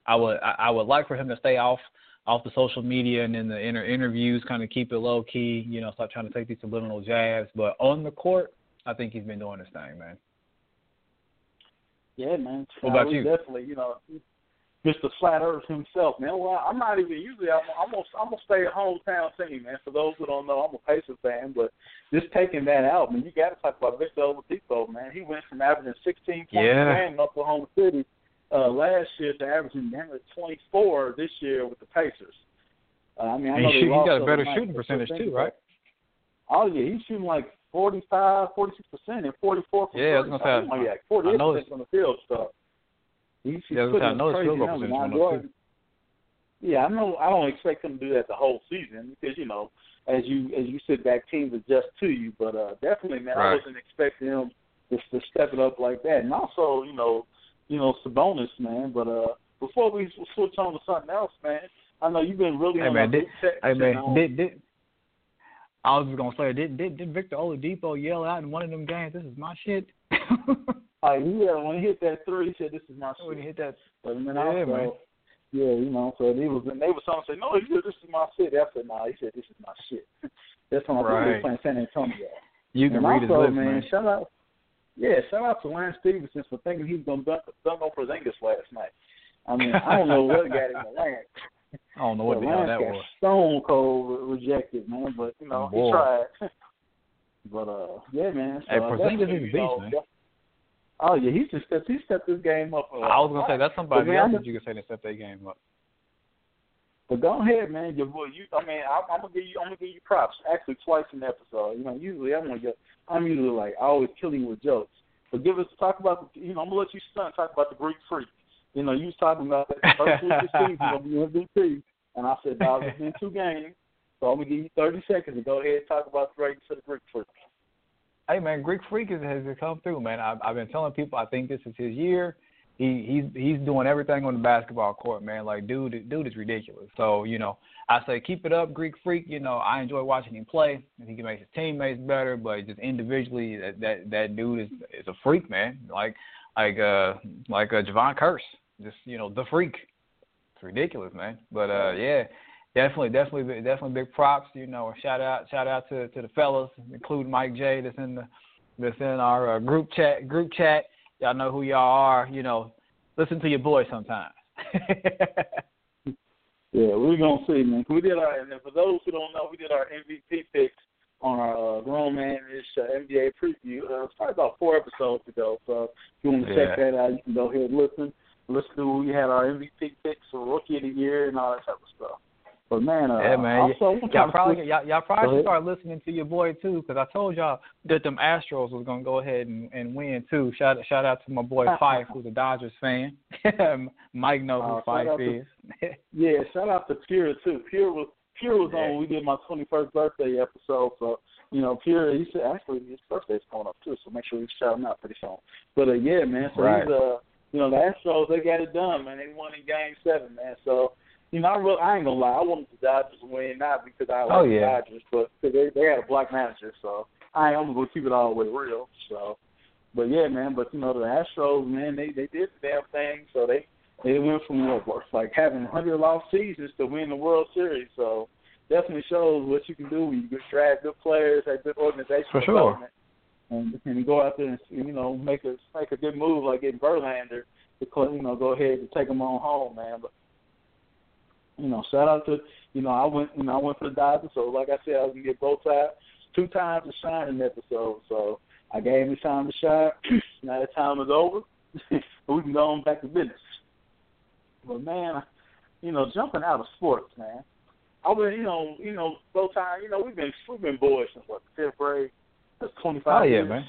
I would I, I would like for him to stay off off the social media and in the inter- interviews, kind of keep it low key, you know, stop trying to take these subliminal jabs. But on the court, I think he's been doing his thing, man. Yeah, man. What about you? Definitely, you know, Mr. Flat Earth himself, man. Well, I'm not even usually. I'm, I'm gonna I'm gonna stay a hometown team, man. For those who don't know, I'm a Pacers fan, but just taking that out, man, you got to talk about Victor Oladipo, man. He went from averaging 16 points yeah. a game in Oklahoma City uh, last year to averaging 24 this year with the Pacers. Uh, I mean, I know he, he got a better night, shooting percentage too, right? Oh yeah, he's shooting like 45, 46 percent and 44. Yeah, I was gonna say. I, like 48 percent on the field stuff. He's, he's yeah, putting I know crazy field goal numbers. on too. Yeah, I know. I don't expect him to do that the whole season because you know, as you as you sit back, teams adjust to you. But uh definitely, man, Right. I wasn't expecting him just to step it up like that. And also, you know, you know, Sabonis, man. But uh before we switch on to something else, man, I know you've been really Hey on man, did, hey man, did did I was just gonna say, did did did Victor Oladipo yell out in one of them games, "This is my shit"? Uh, yeah, when he hit that three, he said, "This is my when he hit that, But then Yeah, also, man. yeah, you know, so they was and they was to say, "No, he said this is my shit." I said, "No, he said this is my shit." That's when I Right. were playing San Antonio. you can and read his also, lips, man, man. shout out, yeah, shout out to Lance Stephenson for thinking he was gonna dunk, dunk on Porzingis last night. I mean, I don't know what got him to Lance. I don't know what the hell that was. Stone cold rejected, man. But you know, Boy. he tried. but uh, yeah, man. So Hey, Porzingis is a beast, man. Oh yeah, he's just stepped he stepped his game up. Uh, I was gonna say that's somebody man, else that you could say that stepped their game up. But go ahead, man. Your boy, you. I mean, I'm, I'm gonna give you. I'm gonna give you props. Actually, twice in the episode. You know, usually I'm gonna get. I'm usually like I always kill you with jokes. But give us talk about. You know, I'm gonna let you son talk about the Greek freak. You know, you was talking about that the first week of the season gonna be MVP, and I said, dog, it's been two games, so I'm gonna give you 30 seconds to go ahead and talk about the greatness of the Greek freak. Hey man, Greek Freak has, has come through, man. I've, I've been telling people I think this is his year. He he's he's doing everything on the basketball court, man. Like dude, dude is ridiculous. So you know, I say keep it up, Greek Freak. You know, I enjoy watching him play. And he can make his teammates better, but just individually, that that, that dude is is a freak, man. Like like uh like uh, Jevon Kearse, just you know the freak. It's ridiculous, man. But uh yeah. Definitely, definitely, definitely big props. You know, shout out, shout out to to the fellas, including Mike J. That's in the that's in our uh, group chat. Group chat. Y'all know who y'all are. You know, listen to your boy sometimes. Yeah, we're gonna see, man. We did our, and for those who don't know, we did our MVP picks on our uh, Grown Man Ish uh, NBA preview. Uh, it's probably about four episodes ago. So if you want to check that out, you can go ahead and listen. Listen to we had our MVP picks for Rookie of the Year and all that type of stuff. But man, uh, yeah, man. Also, I'm y'all probably y'all, y'all probably should start listening to your boy too, because I told y'all that them Astros was gonna go ahead and, and win too. Shout shout out to my boy Fife, who's a Dodgers fan. Mike knows Uh, who shout Fife out to- is. Yeah, shout out to Pure too. Pure was Pure was Yeah. on. when We did my 21st birthday episode, so you know Pure. He said actually his birthday's coming up too, so make sure you shout him out pretty soon. But uh, yeah, man. So Right. he's uh, you know the Astros they got it done, man. They won in Game Seven, man. So you know I really I ain't gonna lie, I wanted the Dodgers to win, not because I oh, like Oh, the. Dodgers, but because they they had a black manager, so I I'm gonna keep it all the way real. So, but yeah, man. But you know the Astros, man, they they did the damn thing. So they they went from what was like having 100 lost seasons to win the World Series. So definitely shows what you can do when you draft good players, have good organization For sure. and and go out there and you know make a make a good move like getting Verlander to you know go ahead and take them on home, man. But you know, shout out to you know I went you know I went for the Dodgers, so like I said I was gonna get both sides two times to shine in the episode. So I gave him time to shine. now that time is over. we can go on back to business. But man, you know, jumping out of sports, man. I've been, you know, you know, both time, you know, we've been we've been boys since what fifth grade. That's twenty five. Oh yeah, years. man.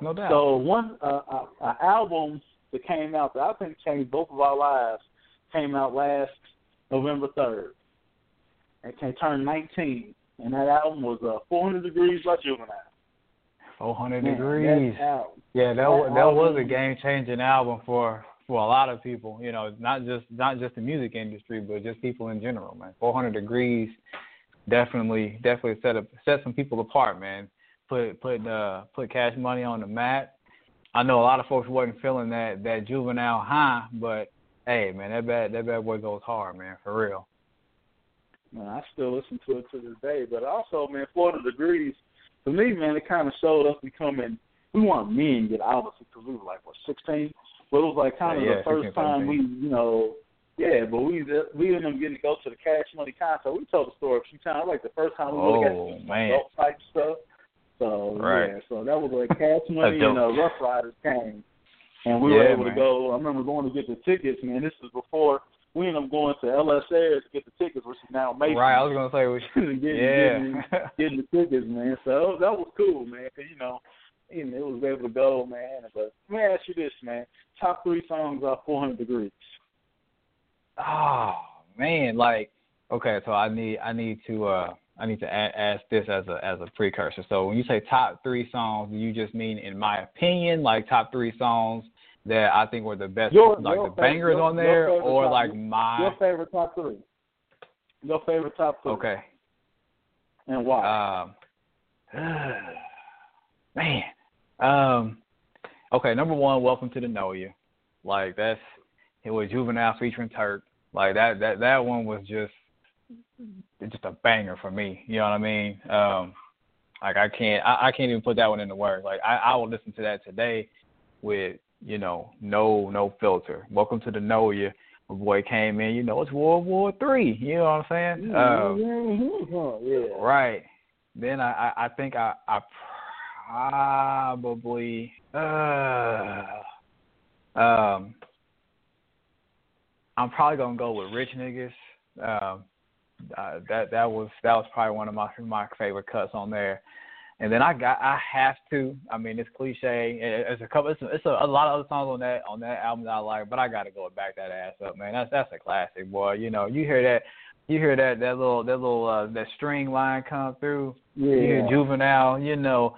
No doubt. So one uh, uh, uh, album that came out that I think changed both of our lives came out last November third. It came turned nineteen, and that album was uh, 400 Degreez by Juvenile. 400 Man, degrees. that. Yeah, that that wa- that was a game changing album for for a lot of people. You know, not just not just the music industry, but just people in general, man. 400 degrees definitely definitely set up set some people apart, man. Put put uh put Cash Money on the map. I know a lot of folks wasn't feeling that that juvenile high, but hey, man, that bad that bad boy goes hard, man, for real. Man, I still listen to it to this day. But also, man, 400 Degreez, for me, man, it kind of showed us becoming, we weren't men yet, obviously, because we were like, what, 16? But it was like kind of Yeah, the first 16, time we, you know, yeah, but we we ended up getting to go to the Cash Money concert. We told the story a few times. Like the first time we really got Oh, to see man. adult type stuff. So Right. yeah, so that was like Cash Money and uh, Ruff Ryders came, and we Yeah, were able man. to go. I remember going to get the tickets, man. This was before we ended up going to L.S. Ayres to get the tickets, which is now Macy's. Right, I was gonna say, we getting, yeah. getting, getting the tickets, man. So that was cool, man. Cause you know, you know, it was able to go, man. But let me ask you this, man: top three songs off 400 Degreez. Oh man, like okay, so I need I need to uh I need to a- ask this as a as a precursor. So when you say top three songs, do you just mean in my opinion, like top three songs that I think were the best, Your- like your the favorite- bangers your- on there, or like my Your favorite top three. Your favorite top three. okay. And why? Um, man, um, okay. Number one, welcome to the Nolia. Like that's it was Juvenile featuring Turk. Like that that that one was just it's just a banger for me. You know what I mean? Um, like I can't I, I can't even put that one into words. Like I I will listen to that today with you know no no filter. Welcome to the Nolia. My boy came in. You know it's World War Three. You know what I'm saying? Um, yeah, yeah. Right. Then I I, I think I I probably uh um I'm probably gonna go with Rich Niggas. Um uh, that that was that was probably one of my my favorite cuts on there. And then I got I have to. I mean, it's cliche. It's a couple. It's, a, it's a, a lot of other songs on that on that album that I like, but I got to go back that ass up, man. That's that's a classic, boy. You know, you hear that, you hear that that little that little uh, that string line come through. You hear Yeah. juvenile. You know,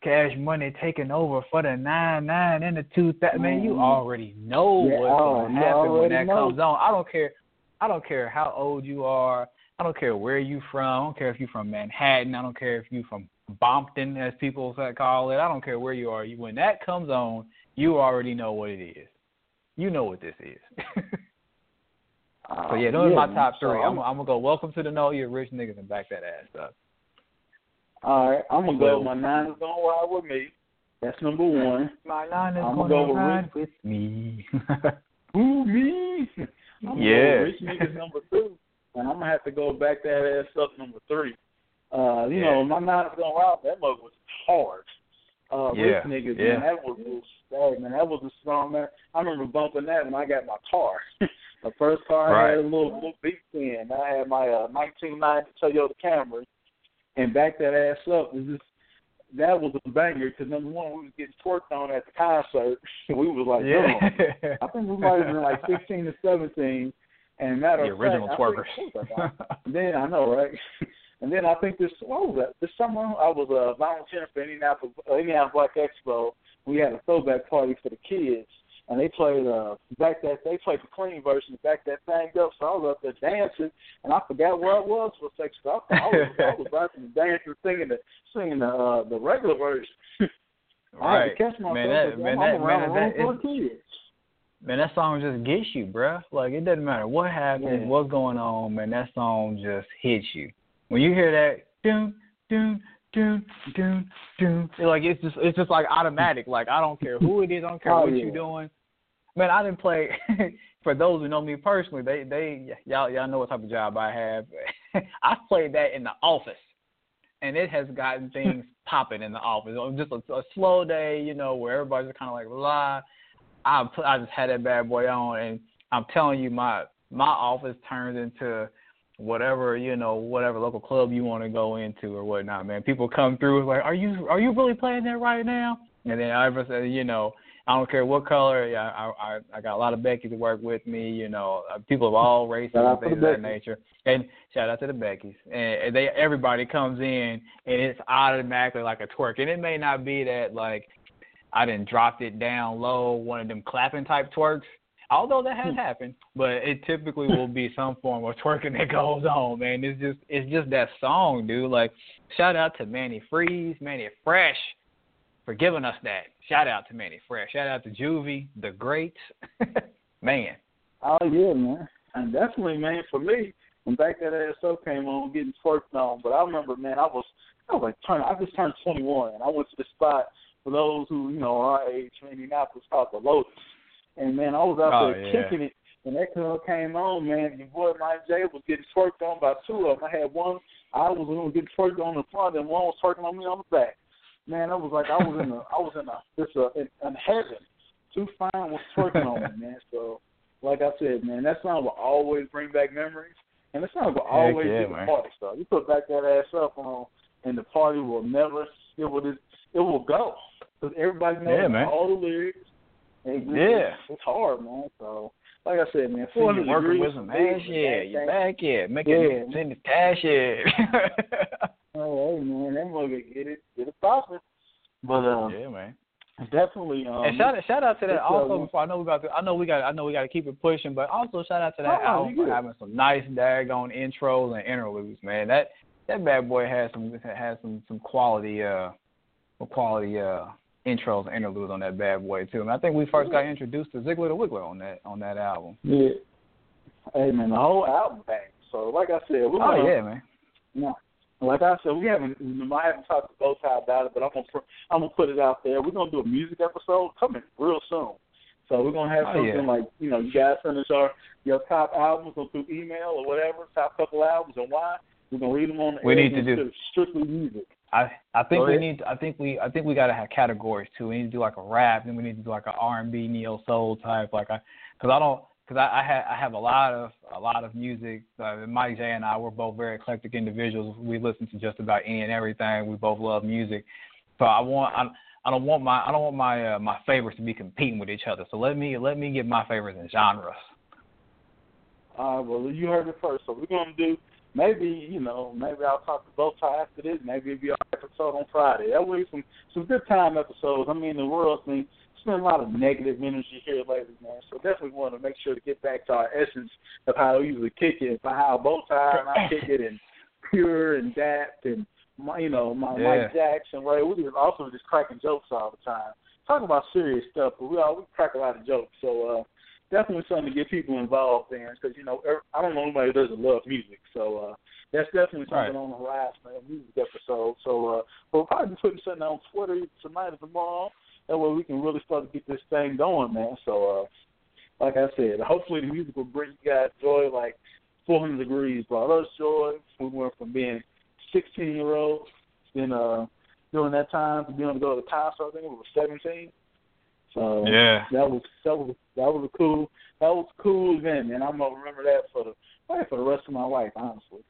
Cash Money taking over for the nine nine and the two. That man, you already know. Yeah, what's oh, gonna happen when that know. comes on. I don't care. I don't care how old you are. I don't care where you from. I don't care if you're from Manhattan. I don't care if you're from Bompton, as people call it. I don't care where you are. You- When that comes on, you already know what it is. You know what this is. so yeah, those are my uh, man. top So three. I'm, I'm, I'm gonna go. Welcome to the Know Your Rich Niggas and back that ass up. all right, I'm gonna go. My nine is gonna ride with me. That's number one. My line is I'ma gonna go with ride with me. Who me? I'm Yeah. go Rich niggas number two, and I'm gonna have to go back that ass up number three. Uh, you Yeah. know, my nine's gonna rock. That mug was hard. Uh, Yeah, Rich niggas, yeah. man, that was hey, man, that was a song, man. I remember bumping that when I got my car. the first car I had a little little beat in. I had my uh, 1990 Toyota Camry, and back that ass up was just. That was a banger because number one, we was getting twerked on at the concert. we was like, yeah. "Damn." I think we might have been like 16 or 17. And matter the of original fact, twerkers. I think, then I know, right? And then I think this what was that? This summer I was uh, volunteering for Indianapolis, uh, Indianapolis Black Expo. We had a throwback party for the kids, and they played uh back that they played the clean version back that thing up. So I was up there dancing, and I forgot where I was for a second. So I, I was I was and dancing, singing the singing the uh, the regular version. I had right. to catch myself. Man, that, man, I'm that, around man, a room that, it, of kids. man, that song just gets you, bruh. Like it doesn't matter what happens, Yeah. what's going on, man. That song just hits you. When you hear that, doom, doom, doom, doom, doom, it's like it's just it's just like automatic. Like I don't care who it is, I don't care Oh, what yeah. you're doing. Man, I didn't play. For those who know me personally, they they y'all y'all know what type of job I have. I played that in the office, and it has gotten things popping in the office. Just a, a slow day, you know, where everybody's kind of like blah. I I just had that bad boy on, and I'm telling you, my my office turns into whatever you know, whatever local club you want to go into or whatnot, man. People come through like, are you are you really playing that right now? And then I ever said, you know, I don't care what color. Yeah, I I I got a lot of Becky to work with me. You know, uh, people of all races and things of that nature. And shout out to the Beckys. And they everybody comes in and it's automatically like a twerk. And it may not be that like I didn't dropped it down low, one of them clapping type twerks. Although that has hmm. happened, but it typically will be some form of twerking that goes on, man. It's just it's just that song, dude. Like shout out to Manny Freeze, Mannie Fresh for giving us that. Shout out to Mannie Fresh. Shout out to Juvie, the greats. man. Oh yeah, man. And definitely, man, for me, when back that ASO came on, getting twerked on. But I remember, man, I was I was like turn I just turned twenty one and I went to the spot for those who, you know, our age in Indianapolis called the Lotus. And man, I was out oh, there yeah. kicking it when that club came on, man, your boy Mike J was getting twerked on by two of them. I had one I was gonna get twerked on the front and one was twerking on me on the back man, it was like I was in a I was in a it's a in, in heaven. Too fine was twerking on me, man. So like I said, man, that song will always bring back memories. And that song will always yeah, get the party started. You put back that ass up on and the party will never it will just, it will go. Because everybody knows yeah, all the lyrics. And yeah. It's hard, man. So like I said, man, four hundred working with some ass, yeah, you back, yeah, making yeah. send the cash, yeah. Oh, hey man, that mother get it, get it popping. But um, yeah, man. Definitely. Um, and shout out, shout out to that also. Uh, before I know we got, to, I know we got, I know we got to keep it pushing, but also shout out to that oh, album for having some nice daggone intros and interludes, man. That that bad boy has some has some some quality uh quality uh intros and interludes on that bad boy too. And I think we first got introduced to Ziggler the Wiggler on that on that album. Yeah. Hey man, the whole album bang. So like I said, we're oh gonna, yeah, man. Yeah like I said, we haven't I haven't talked to Bowtie about it, but I'm gonna I'm gonna put it out there. We're gonna do a music episode coming real soon. So we're gonna have oh, something yeah. like you know you guys send us our your top albums or through email or whatever, top couple albums and why. We're gonna read them on the we need to do strictly music. I I think we need I think we I think we gotta have categories too. We need to do like a rap, then we need to do like a R and B neo soul type. Like I, because I don't because I, I have I have a lot of a lot of music. Uh, Mike J and I we're both very eclectic individuals. We listen to just about any and everything. We both love music. So I want I, I don't want my I don't want my uh, my favorites to be competing with each other. So let me let me get my favorites in genres. All right, well you heard it first. So we're gonna do maybe you know maybe I'll talk to both after this. Maybe it'll be our episode on Friday. That way some some good time episodes. I mean the world's been a lot of negative energy here lately, man. So definitely want to make sure to get back to our essence of how we usually kick it, for how both and I kick it, and pure and daft and my, you know my Yeah. Mike Jackson, right? We just also just cracking jokes all the time, talking about serious stuff, but we all we crack a lot of jokes. So uh, definitely something to get people involved in, because you know I don't know anybody who doesn't love music, so. uh that's definitely something Right. on the horizon, a music episode. So uh, we'll probably be putting something on Twitter tonight or tomorrow. That way we can really start to get this thing going, man. So, uh, like I said, hopefully the music will bring you guys joy like 400 Degreez brought us joy. We went from being 16 year olds, then uh, during that time to being able to go to the concert. I think it was 17. So Yeah. that was that was that was a cool that was a cool event, man. I'm gonna remember that for the probably for the rest of my life, honestly.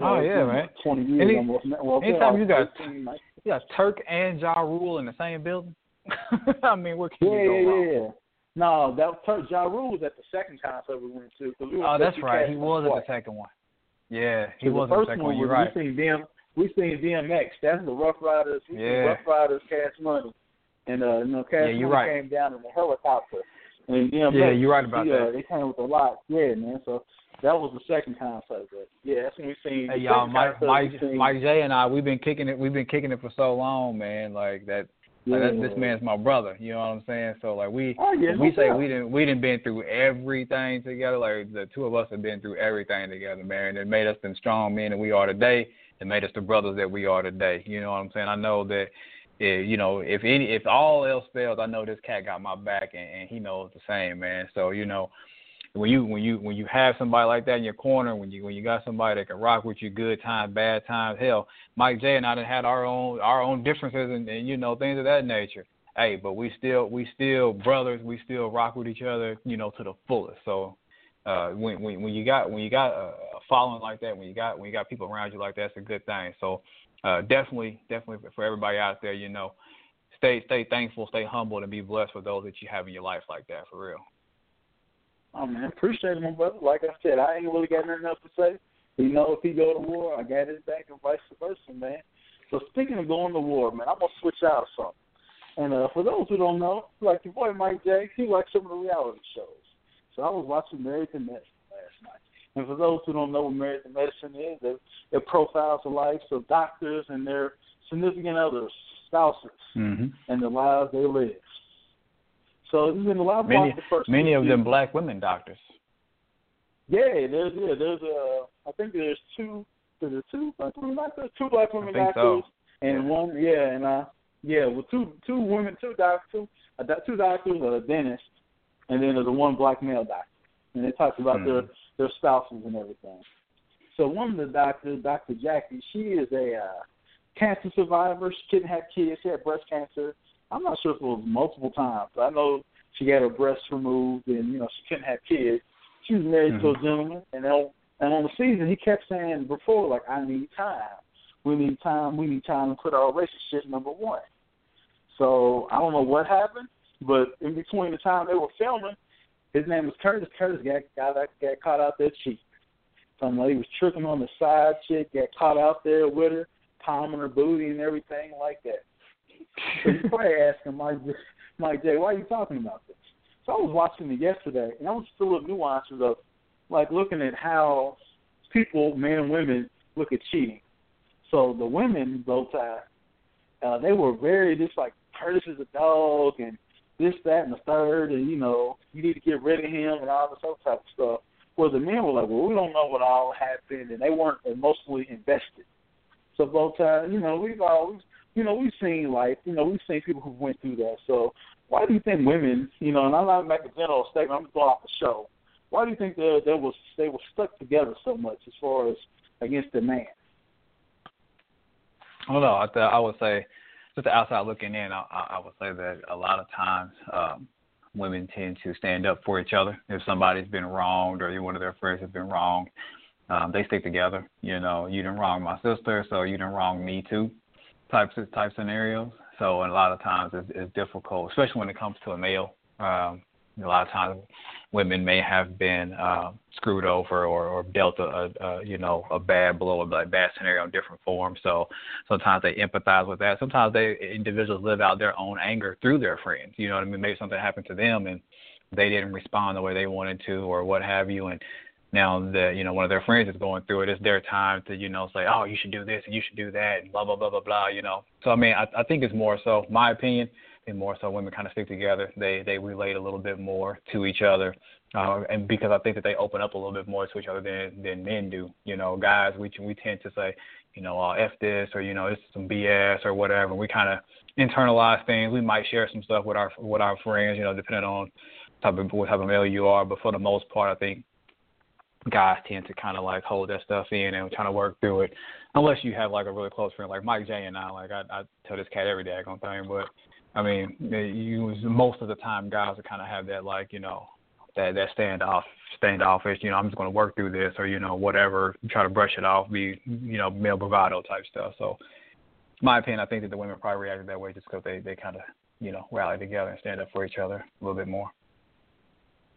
Oh, yeah, man. 20 years Any- almost. Well, anytime you got- 15, like- You got Turk and Ja Rule in the same building. I mean, what can Yeah, you go yeah, wrong? yeah, yeah. No, that was Turk Ja Rule was at the second concert we went to. we Oh, that's right. He was at the second one. Yeah, he was the at the second one. You're right. we seen DM we seen DMX. That's the Ruff Ryders. We Yeah. Ruff Ryders Cash Money, and uh, you know Cash Yeah, you're right. came down in a helicopter, and DMX. Yeah, you're right about he, Uh, they came with a lot. Yeah, man. So that was the second concert. But yeah, that's when we seen. Hey y'all, Mike, Mike, seen, Mike J and I, we've been kicking it. We've been kicking it for so long, man. Like that. Like yeah. that, this man's my brother. You know what I'm saying? So like we, Oh, yeah, we no say doubt. we didn't, we didn't been through everything together. Like the two of us have been through everything together, man. And it made us the strong men that we are today. It made us the brothers that we are today. You know what I'm saying? I know that. Eh, you know, if any, if all else fails, I know this cat got my back, and, and he knows the same, man. So you know, when you when you when you have somebody like that in your corner, when you when you got somebody that can rock with you, good times, bad times, hell, Mike J and I done had our own our own differences and, and you know things of that nature. Hey, but we still we still brothers. We still rock with each other, you know, to the fullest. So uh, when when when you got when you got a following like that, when you got when you got people around you like that, it's a good thing. So uh, definitely, definitely for everybody out there, you know, stay stay thankful, stay humble, and be blessed for those that you have in your life like that for real. Oh man, appreciate it, my brother. Like I said, I ain't really got nothing else to say. You know, if he go to war, I got his back, and vice versa, man. So speaking of going to war, man, I'm gonna switch out of something. And uh, for those who don't know, like your boy Mike J, he likes some of the reality shows. So I was watching Married to. And for those who don't know what Married to Medicine is, it, it profiles the lives of doctors and their significant others, spouses, mm-hmm. and the lives they live. So this is in the live many, the first many of them black women doctors. Yeah, there's yeah, there's uh I think there's two there's two black women doctors, two black women doctors, so. and one yeah, and uh yeah, well two two women, two doctors, two uh, two doctors, a dentist, and then there's a one black male doctor, and they talk about Hmm. their their spouses and everything. So one of the doctors, Dr. Jackie, she is a uh, cancer survivor. She couldn't have kids. She had breast cancer. I'm not sure if it was multiple times, I know she had her breasts removed, and you know she couldn't have kids. She was married to a Mhm. gentleman, and on, and on the season he kept saying before, like, "I need time. We need time. We need time to put our relationship number one." So I don't know what happened, but in between the time they were filming, his name was Curtis. Curtis got got got caught out there cheating. So I know he was tricking on the side chick, got caught out there with her, palming her booty and everything like that. So you probably asking Mike, Mike J, why are you talking about this? So I was watching it yesterday, and I was full of nuances of like looking at how people, men and women, look at cheating. So the women, both sides, uh, they were very just like Curtis is a dog and this, that, and the third, and you know you need to get rid of him and all this other type of stuff. Where the men were like, well, we don't know what all happened, and they weren't emotionally invested. So both sides, you know, we've always, you know, we've seen life, you know, we've seen people who went through that. So why do you think women, you know, and I'm not making a general statement, I'm just going off the show. Why do you think they they was they were stuck together so much as far as against the man? Don't know. I, th- I would say, just the outside looking in, I, I I would say that a lot of times um, women tend to stand up for each other. If somebody's been wronged or one of their friends has been wronged, um, they stick together. You know, you didn't wrong my sister, so you didn't wrong me too. Types of type scenarios. So a lot of times it's, it's difficult, especially when it comes to a male. Um, a lot of times women may have been uh, screwed over or, or dealt a, a, you know a bad blow, or a bad scenario in different forms. So sometimes they empathize with that. Sometimes they individuals live out their own anger through their friends. You know what I mean? Maybe something happened to them and they didn't respond the way they wanted to, or what have you, and now that you know one of their friends is going through it, it's their time to you know say, oh, you should do this and you should do that, and blah blah blah blah blah. You know. So I mean, I, I think it's more so my opinion. And more so, women kind of stick together. They they relate a little bit more to each other, uh, and because I think that they open up a little bit more to each other than than men do. You know, guys, we we tend to say, you know, uh, f this or you know, it's some BS or whatever. We kind of internalize things. We might share some stuff with our with our friends, you know, depending on type of what type of male you are. But for the most part, I think guys tend to kind of like hold that stuff in and trying to work through it, unless you have like a really close friend like Mike J and I. Like I, I tell this cat every daggone thing, but I mean, you most of the time guys will kind of have that like you know that that standoff standoffish. You know, I'm just going to work through this or you know whatever, try to brush it off, be you know male bravado type stuff. So, my opinion, I think that the women probably reacted that way just because they they kind of you know rally together and stand up for each other a little bit more.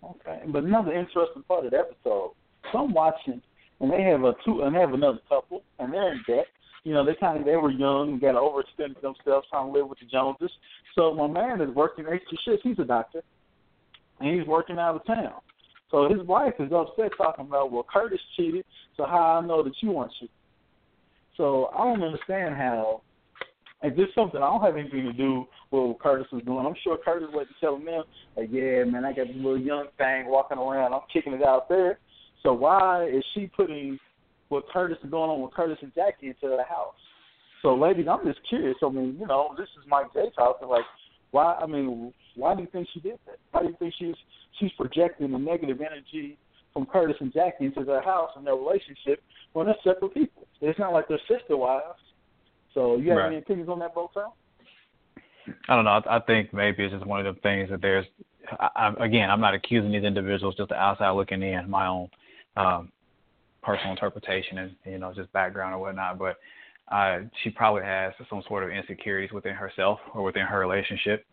Okay, but another interesting part of the episode. So I'm watching, and they have a two, and they have another couple, and they're in debt. You know, they kind of they were young and got overextended themselves trying to live with the Joneses. So my man is working extra shifts. He's a doctor, and he's working out of town. So his wife is upset, talking about, well, Curtis cheated, so how I know that you weren't cheating. So I don't understand how. Is this something I don't have anything to do with what Curtis was doing? I'm sure Curtis was telling them, like, yeah, man, I got this little young thing walking around. I'm kicking it out there. So why is she putting what Curtis is going on with Curtis and Jackie into the house? So, ladies, I'm just curious. I mean, you know, this is Mike J talking. Like, why? I mean, why do you think she did that? Why do you think she's she's projecting the negative energy from Curtis and Jackie into their house and their relationship when they're separate people? It's not like they're sister wives. So, you have Right. any opinions on that, both sides? I don't know. I, I think maybe it's just one of the things that there's. I, I, again, I'm not accusing these individuals, just the outside looking in, my own um, personal interpretation and you know just background or whatnot. But uh, she probably has some sort of insecurities within herself or within her relationship.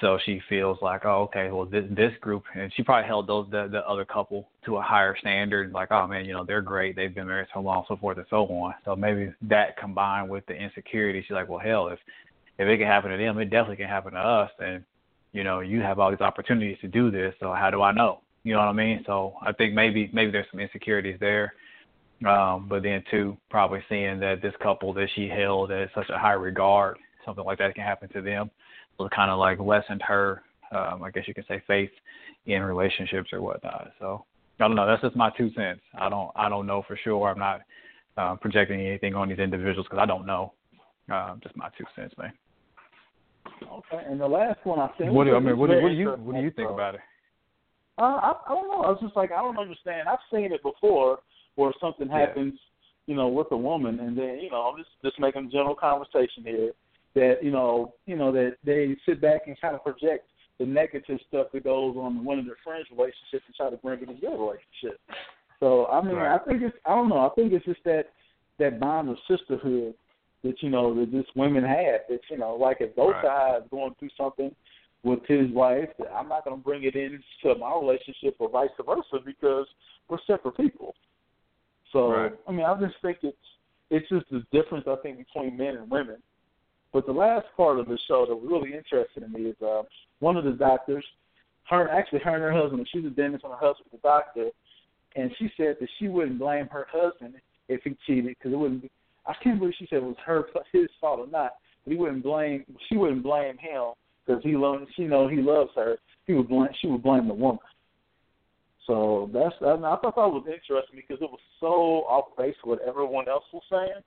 So she feels like, oh, okay, well, this this group, and she probably held those the, the other couple to a higher standard. Like, oh man, you know, they're great, they've been married so long, so forth and so on. So maybe that combined with the insecurity, she's like, well, hell, if if it can happen to them, it definitely can happen to us. And you know, you have all these opportunities to do this. So how do I know? You know what I mean? So I think maybe maybe there's some insecurities there. Um, but then too, probably seeing that this couple that she held at such a high regard, something like that can happen to them so kind of like lessened her, um, I guess you can say, faith in relationships or whatnot. So I don't know. That's just my two cents. I don't I don't know for sure. I'm not uh, projecting anything on these individuals because I don't know. Uh, just my two cents, man. Okay, and the last one I think. What do I mean? What do, what do you what do you think about it? Uh, I, I don't know. I was just like I don't understand. I've seen it before where something happens, yeah. you know, with a woman, and then you know, I'm just just making general conversation here that you know you know that they sit back and kind of project the negative stuff that goes on in one of their friends' relationships and try to bring it in your relationship. So I mean, right. I think it's I don't know. I think it's just that that bond of sisterhood that you know that this women have. That you know, like if both right. sides going through something with his wife, I'm not going to bring it into my relationship or vice versa because we're separate people. So right. I mean, I just think it's it's just the difference I think between men and women but the last part of the show that was really interested in me is uh, one of the doctors, her actually her and her husband, she's a dentist and her husband's a doctor, and she said that she wouldn't blame her husband if he cheated because it wouldn't. Be, I can't believe she said it was her his fault or not, but he wouldn't blame. She wouldn't blame him because he loves. She know he loves her. He would blame. She would blame the woman. So that's I, I thought that was interesting because it was so off base with what everyone else was saying.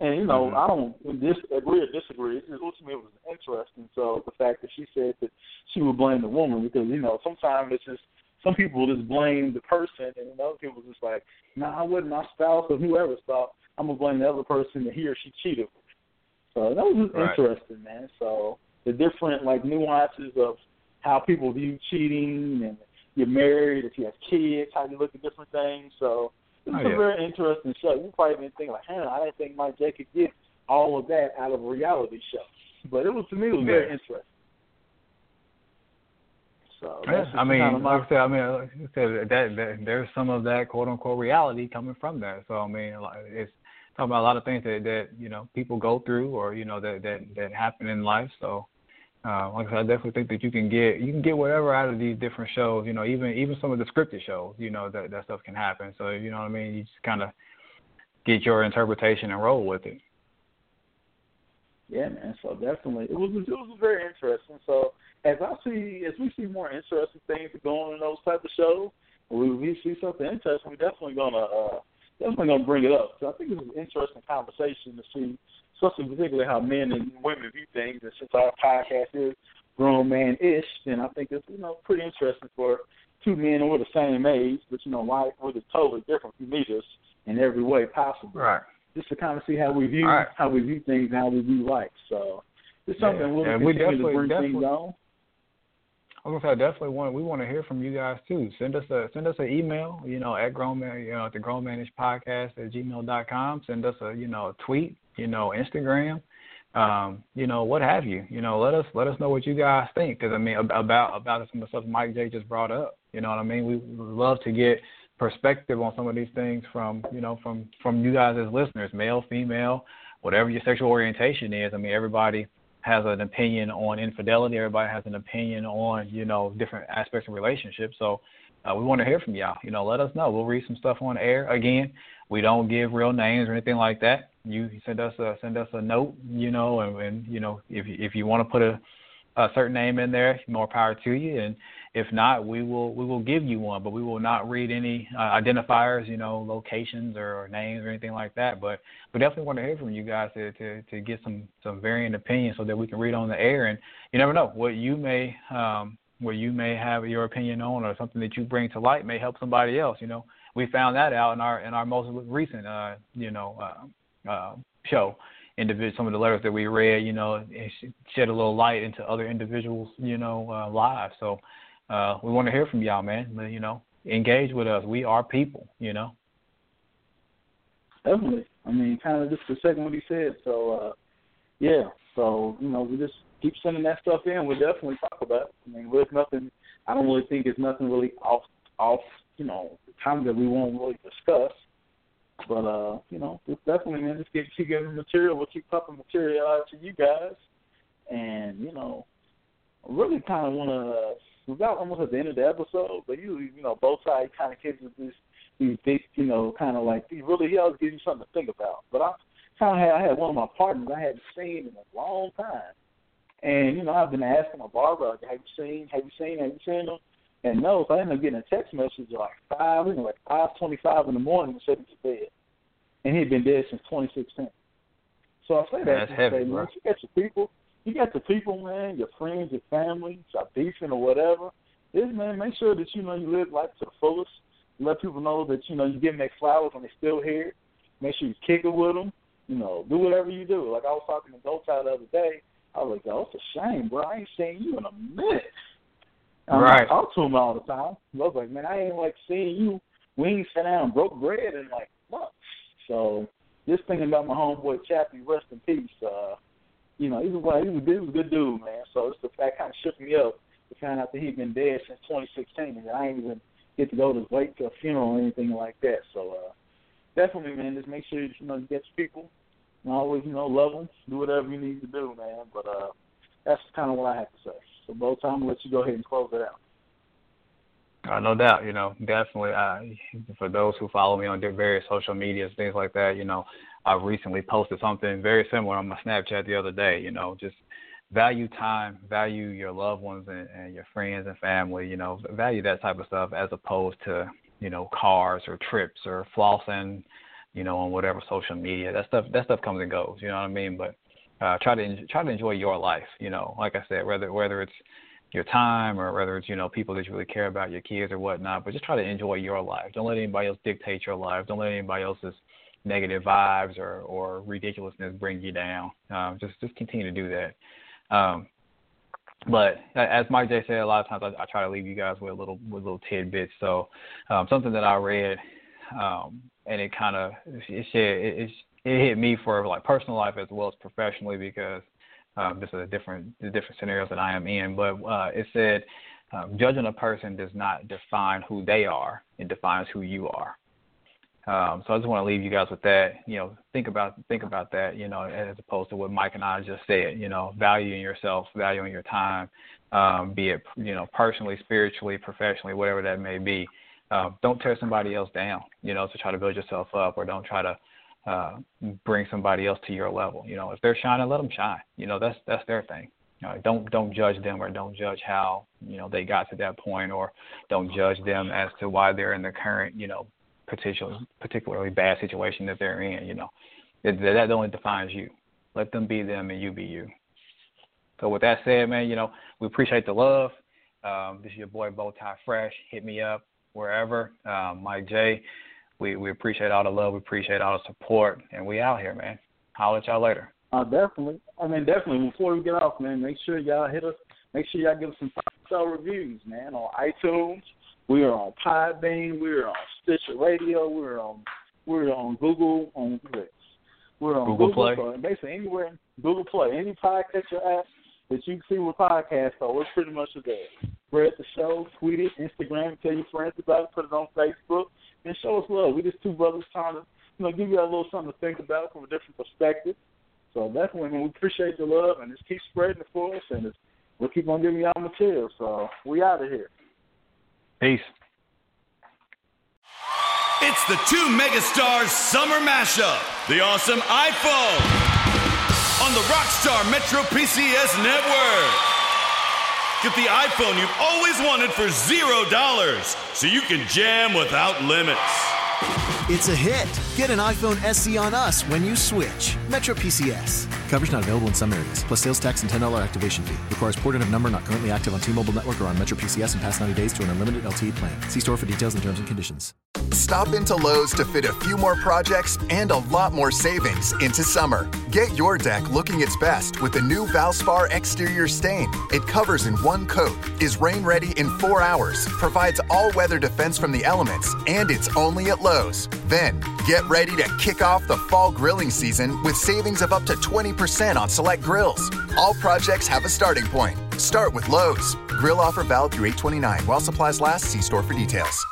And you know, mm-hmm. I don't disagree or disagree. It was to me it was interesting. So the fact that she said that she would blame the woman because you know sometimes it's just some people just blame the person, and other people just like, nah, I wasn't my spouse or whoever's fault. I'm gonna blame the other person that he or she cheated. So that was just right. interesting, man. So the different like nuances of how people view cheating and you're married, if you have kids, how you look at different things. So it's oh, a very interesting show. You probably been thinking like, "Hell, I didn't think my J could get all of that out of a reality show." But it was to me, it was yeah. very interesting. So yeah, I mean, kind of like I said, I mean, like I said, that, that there's some of that quote unquote reality coming from that. So I mean, it's talking about a lot of things that that you know people go through or you know that that that happen in life. So uh, like I said, I definitely think that you can get you can get whatever out of these different shows. You know, even even some of the scripted shows. You know that that stuff can happen. So you know what I mean. You just kind of get your interpretation and roll with it. Yeah, man. So definitely, it was it was very interesting. So as I see, as we see more interesting things going in those type of shows, we we see something interesting, we're definitely gonna uh, definitely gonna bring it up. So I think it's an interesting conversation to see especially particularly how men and women view things. And since our podcast is grown man ish, then I think it's you know pretty interesting for two men who are the same age, but you know why we're totally different from us in every way possible. Right. Just to kind of see how we view right. how we view things and how we view life. So it's something yeah. we'll yeah, continue we to bring definitely, things on. I was gonna say I definitely want we want to hear from you guys too. Send us a send us an email, you know, at grownman you know, at the grownmanish podcast at gmail dot com. Send us a you know a tweet, you know, Instagram, um, you know, what have you. You know, let us let us know what you guys think because I mean about about some of the stuff Mike J just brought up. You know what I mean? We love to get perspective on some of these things from you know from from you guys as listeners, male, female, whatever your sexual orientation is. I mean, everybody has an opinion on infidelity. Everybody has an opinion on you know different aspects of relationships. So uh, we want to hear from y'all. You know, let us know. We'll read some stuff on air. Again, we don't give real names or anything like that. You send us a send us a note. You know, and, and you know if if you want to put a a certain name in there, more power to you. And if not, we will we will give you one, but we will not read any uh, identifiers, you know, locations or, or names or anything like that. But we definitely want to hear from you guys to, to to get some some varying opinions so that we can read on the air. And you never know what you may um, what you may have your opinion on or something that you bring to light may help somebody else. You know, we found that out in our in our most recent uh, you know uh, uh, show individual some of the letters that we read, you know, shed a little light into other individuals, you know, uh, lives. So uh, we want to hear from y'all, man. You know, engage with us. We are people, you know. Definitely. I mean, kind of just the second what he said. So, uh, yeah. So you know, we just keep sending that stuff in. We'll definitely talk about. It. I mean, there's nothing. I don't really think it's nothing really off off. You know, time that we won't really discuss. But uh, you know, just definitely man, just keep, keep giving material. We'll keep pumping material out to you guys, and you know, I really kind of want to. We're almost at the end of the episode, but usually, you know, both sides kind of kids with this these big, you know, kind of like he really he always gives you something to think about. But I kind of had I had one of my partners I hadn't seen in a long time, and you know I've been asking my barber, like, have you seen, have you seen, have you seen him? And no, so I ended up getting a text message at like five, you know, like five twenty-five in the morning, and said he's dead, and he'd been dead since 2016. So I say that That's to heavy, say, man, you got your people, you got the people, man, your friends, your family, your beefing or whatever. Is man, make sure that you know you live life to the fullest. Let people know that you know you give them their flowers when they're still here. Make sure you kick it with them. You know, do whatever you do. Like I was talking to Goldtie the other day. I was like, "Oh, it's a shame, bro. I ain't seen you in a minute." I right. talk to him all the time. I was like, "Man, I ain't like seeing you. We ain't sat down and broke bread in like months." So just thinking about my homeboy Chappie, rest in peace. Uh, you know, he was he was, he was a good dude, man. So it's the fact kind of shook me up to find out that he'd been dead since 2016, and I ain't even get to go to wait to a funeral or anything like that. So uh, definitely, man, just make sure you know you get your people and always you know love them, do whatever you need to do, man. But uh, that's kind of what I have to say. So both I'll let you go ahead and close it out. Uh, no doubt, you know, definitely. Uh, for those who follow me on various social medias, things like that, you know, I recently posted something very similar on my Snapchat the other day. You know, just value time, value your loved ones and, and your friends and family. You know, value that type of stuff as opposed to you know cars or trips or flossing. You know, on whatever social media. That stuff that stuff comes and goes. You know what I mean? But uh, try to try to enjoy your life. You know, like I said, whether whether it's your time or whether it's you know people that you really care about, your kids or whatnot. But just try to enjoy your life. Don't let anybody else dictate your life. Don't let anybody else's negative vibes or or ridiculousness bring you down. Um, just just continue to do that. Um, but as Mike J said, a lot of times I, I try to leave you guys with a little with little tidbits. So um, something that I read, um, and it kind of it, it, it it hit me for like personal life as well as professionally because um, this is a different the different scenarios that I am in. But uh, it said um, judging a person does not define who they are; it defines who you are. Um, so I just want to leave you guys with that. You know, think about think about that. You know, as opposed to what Mike and I just said. You know, valuing yourself, valuing your time, um, be it you know personally, spiritually, professionally, whatever that may be. Um, don't tear somebody else down. You know, to try to build yourself up, or don't try to uh, bring somebody else to your level. You know, if they're shining, let them shine. You know, that's that's their thing. You know, don't don't judge them or don't judge how you know they got to that point, or don't judge them as to why they're in the current you know particular particularly bad situation that they're in. You know, it, that only defines you. Let them be them and you be you. So with that said, man, you know we appreciate the love. Um, this is your boy Bowtie Fresh. Hit me up wherever. Um, Mike J. We we appreciate all the love. We appreciate all the support, and we out here, man. I'll let y'all later. Uh, definitely. I mean, definitely. Before we get off, man, make sure y'all hit us. Make sure y'all give us some five star reviews, man, on iTunes. We are on Podbean. We're on Stitcher Radio. We're on we're on Google on we're on Google, Google Play. So basically anywhere Google Play, any podcast you app that you can see with podcasts, so we're pretty much there. Spread the show, tweet it, Instagram, tell your friends about it, put it on Facebook, and show us love. We just two brothers trying to, you know, give you a little something to think about from a different perspective. So definitely, man, we appreciate your love and just keep spreading it for us, and it's, we'll keep on giving y'all material. So we out of here. Peace. It's the two megastars summer mashup, the awesome iPhone on the Rockstar Metro PCS network. Get the iPhone you've always wanted for zero dollars, so you can jam without limits. It's a hit. Get an iPhone SE on us when you switch. Metro PCS. Coverage not available in some areas, plus sales tax and $10 activation fee. Requires porting of number not currently active on T-Mobile network or on Metro PCS in past 90 days to an unlimited LTE plan. See store for details and terms and conditions. Stop into Lowe's to fit a few more projects and a lot more savings into summer. Get your deck looking its best with the new Valspar exterior stain. It covers in one coat, is rain ready in four hours, provides all weather defense from the elements, and it's only at Lowe's. Then, get ready to kick off the fall grilling season with savings of up to 20% on select grills. All projects have a starting point. Start with Lowe's. Grill offer valid through 829 while supplies last. See store for details.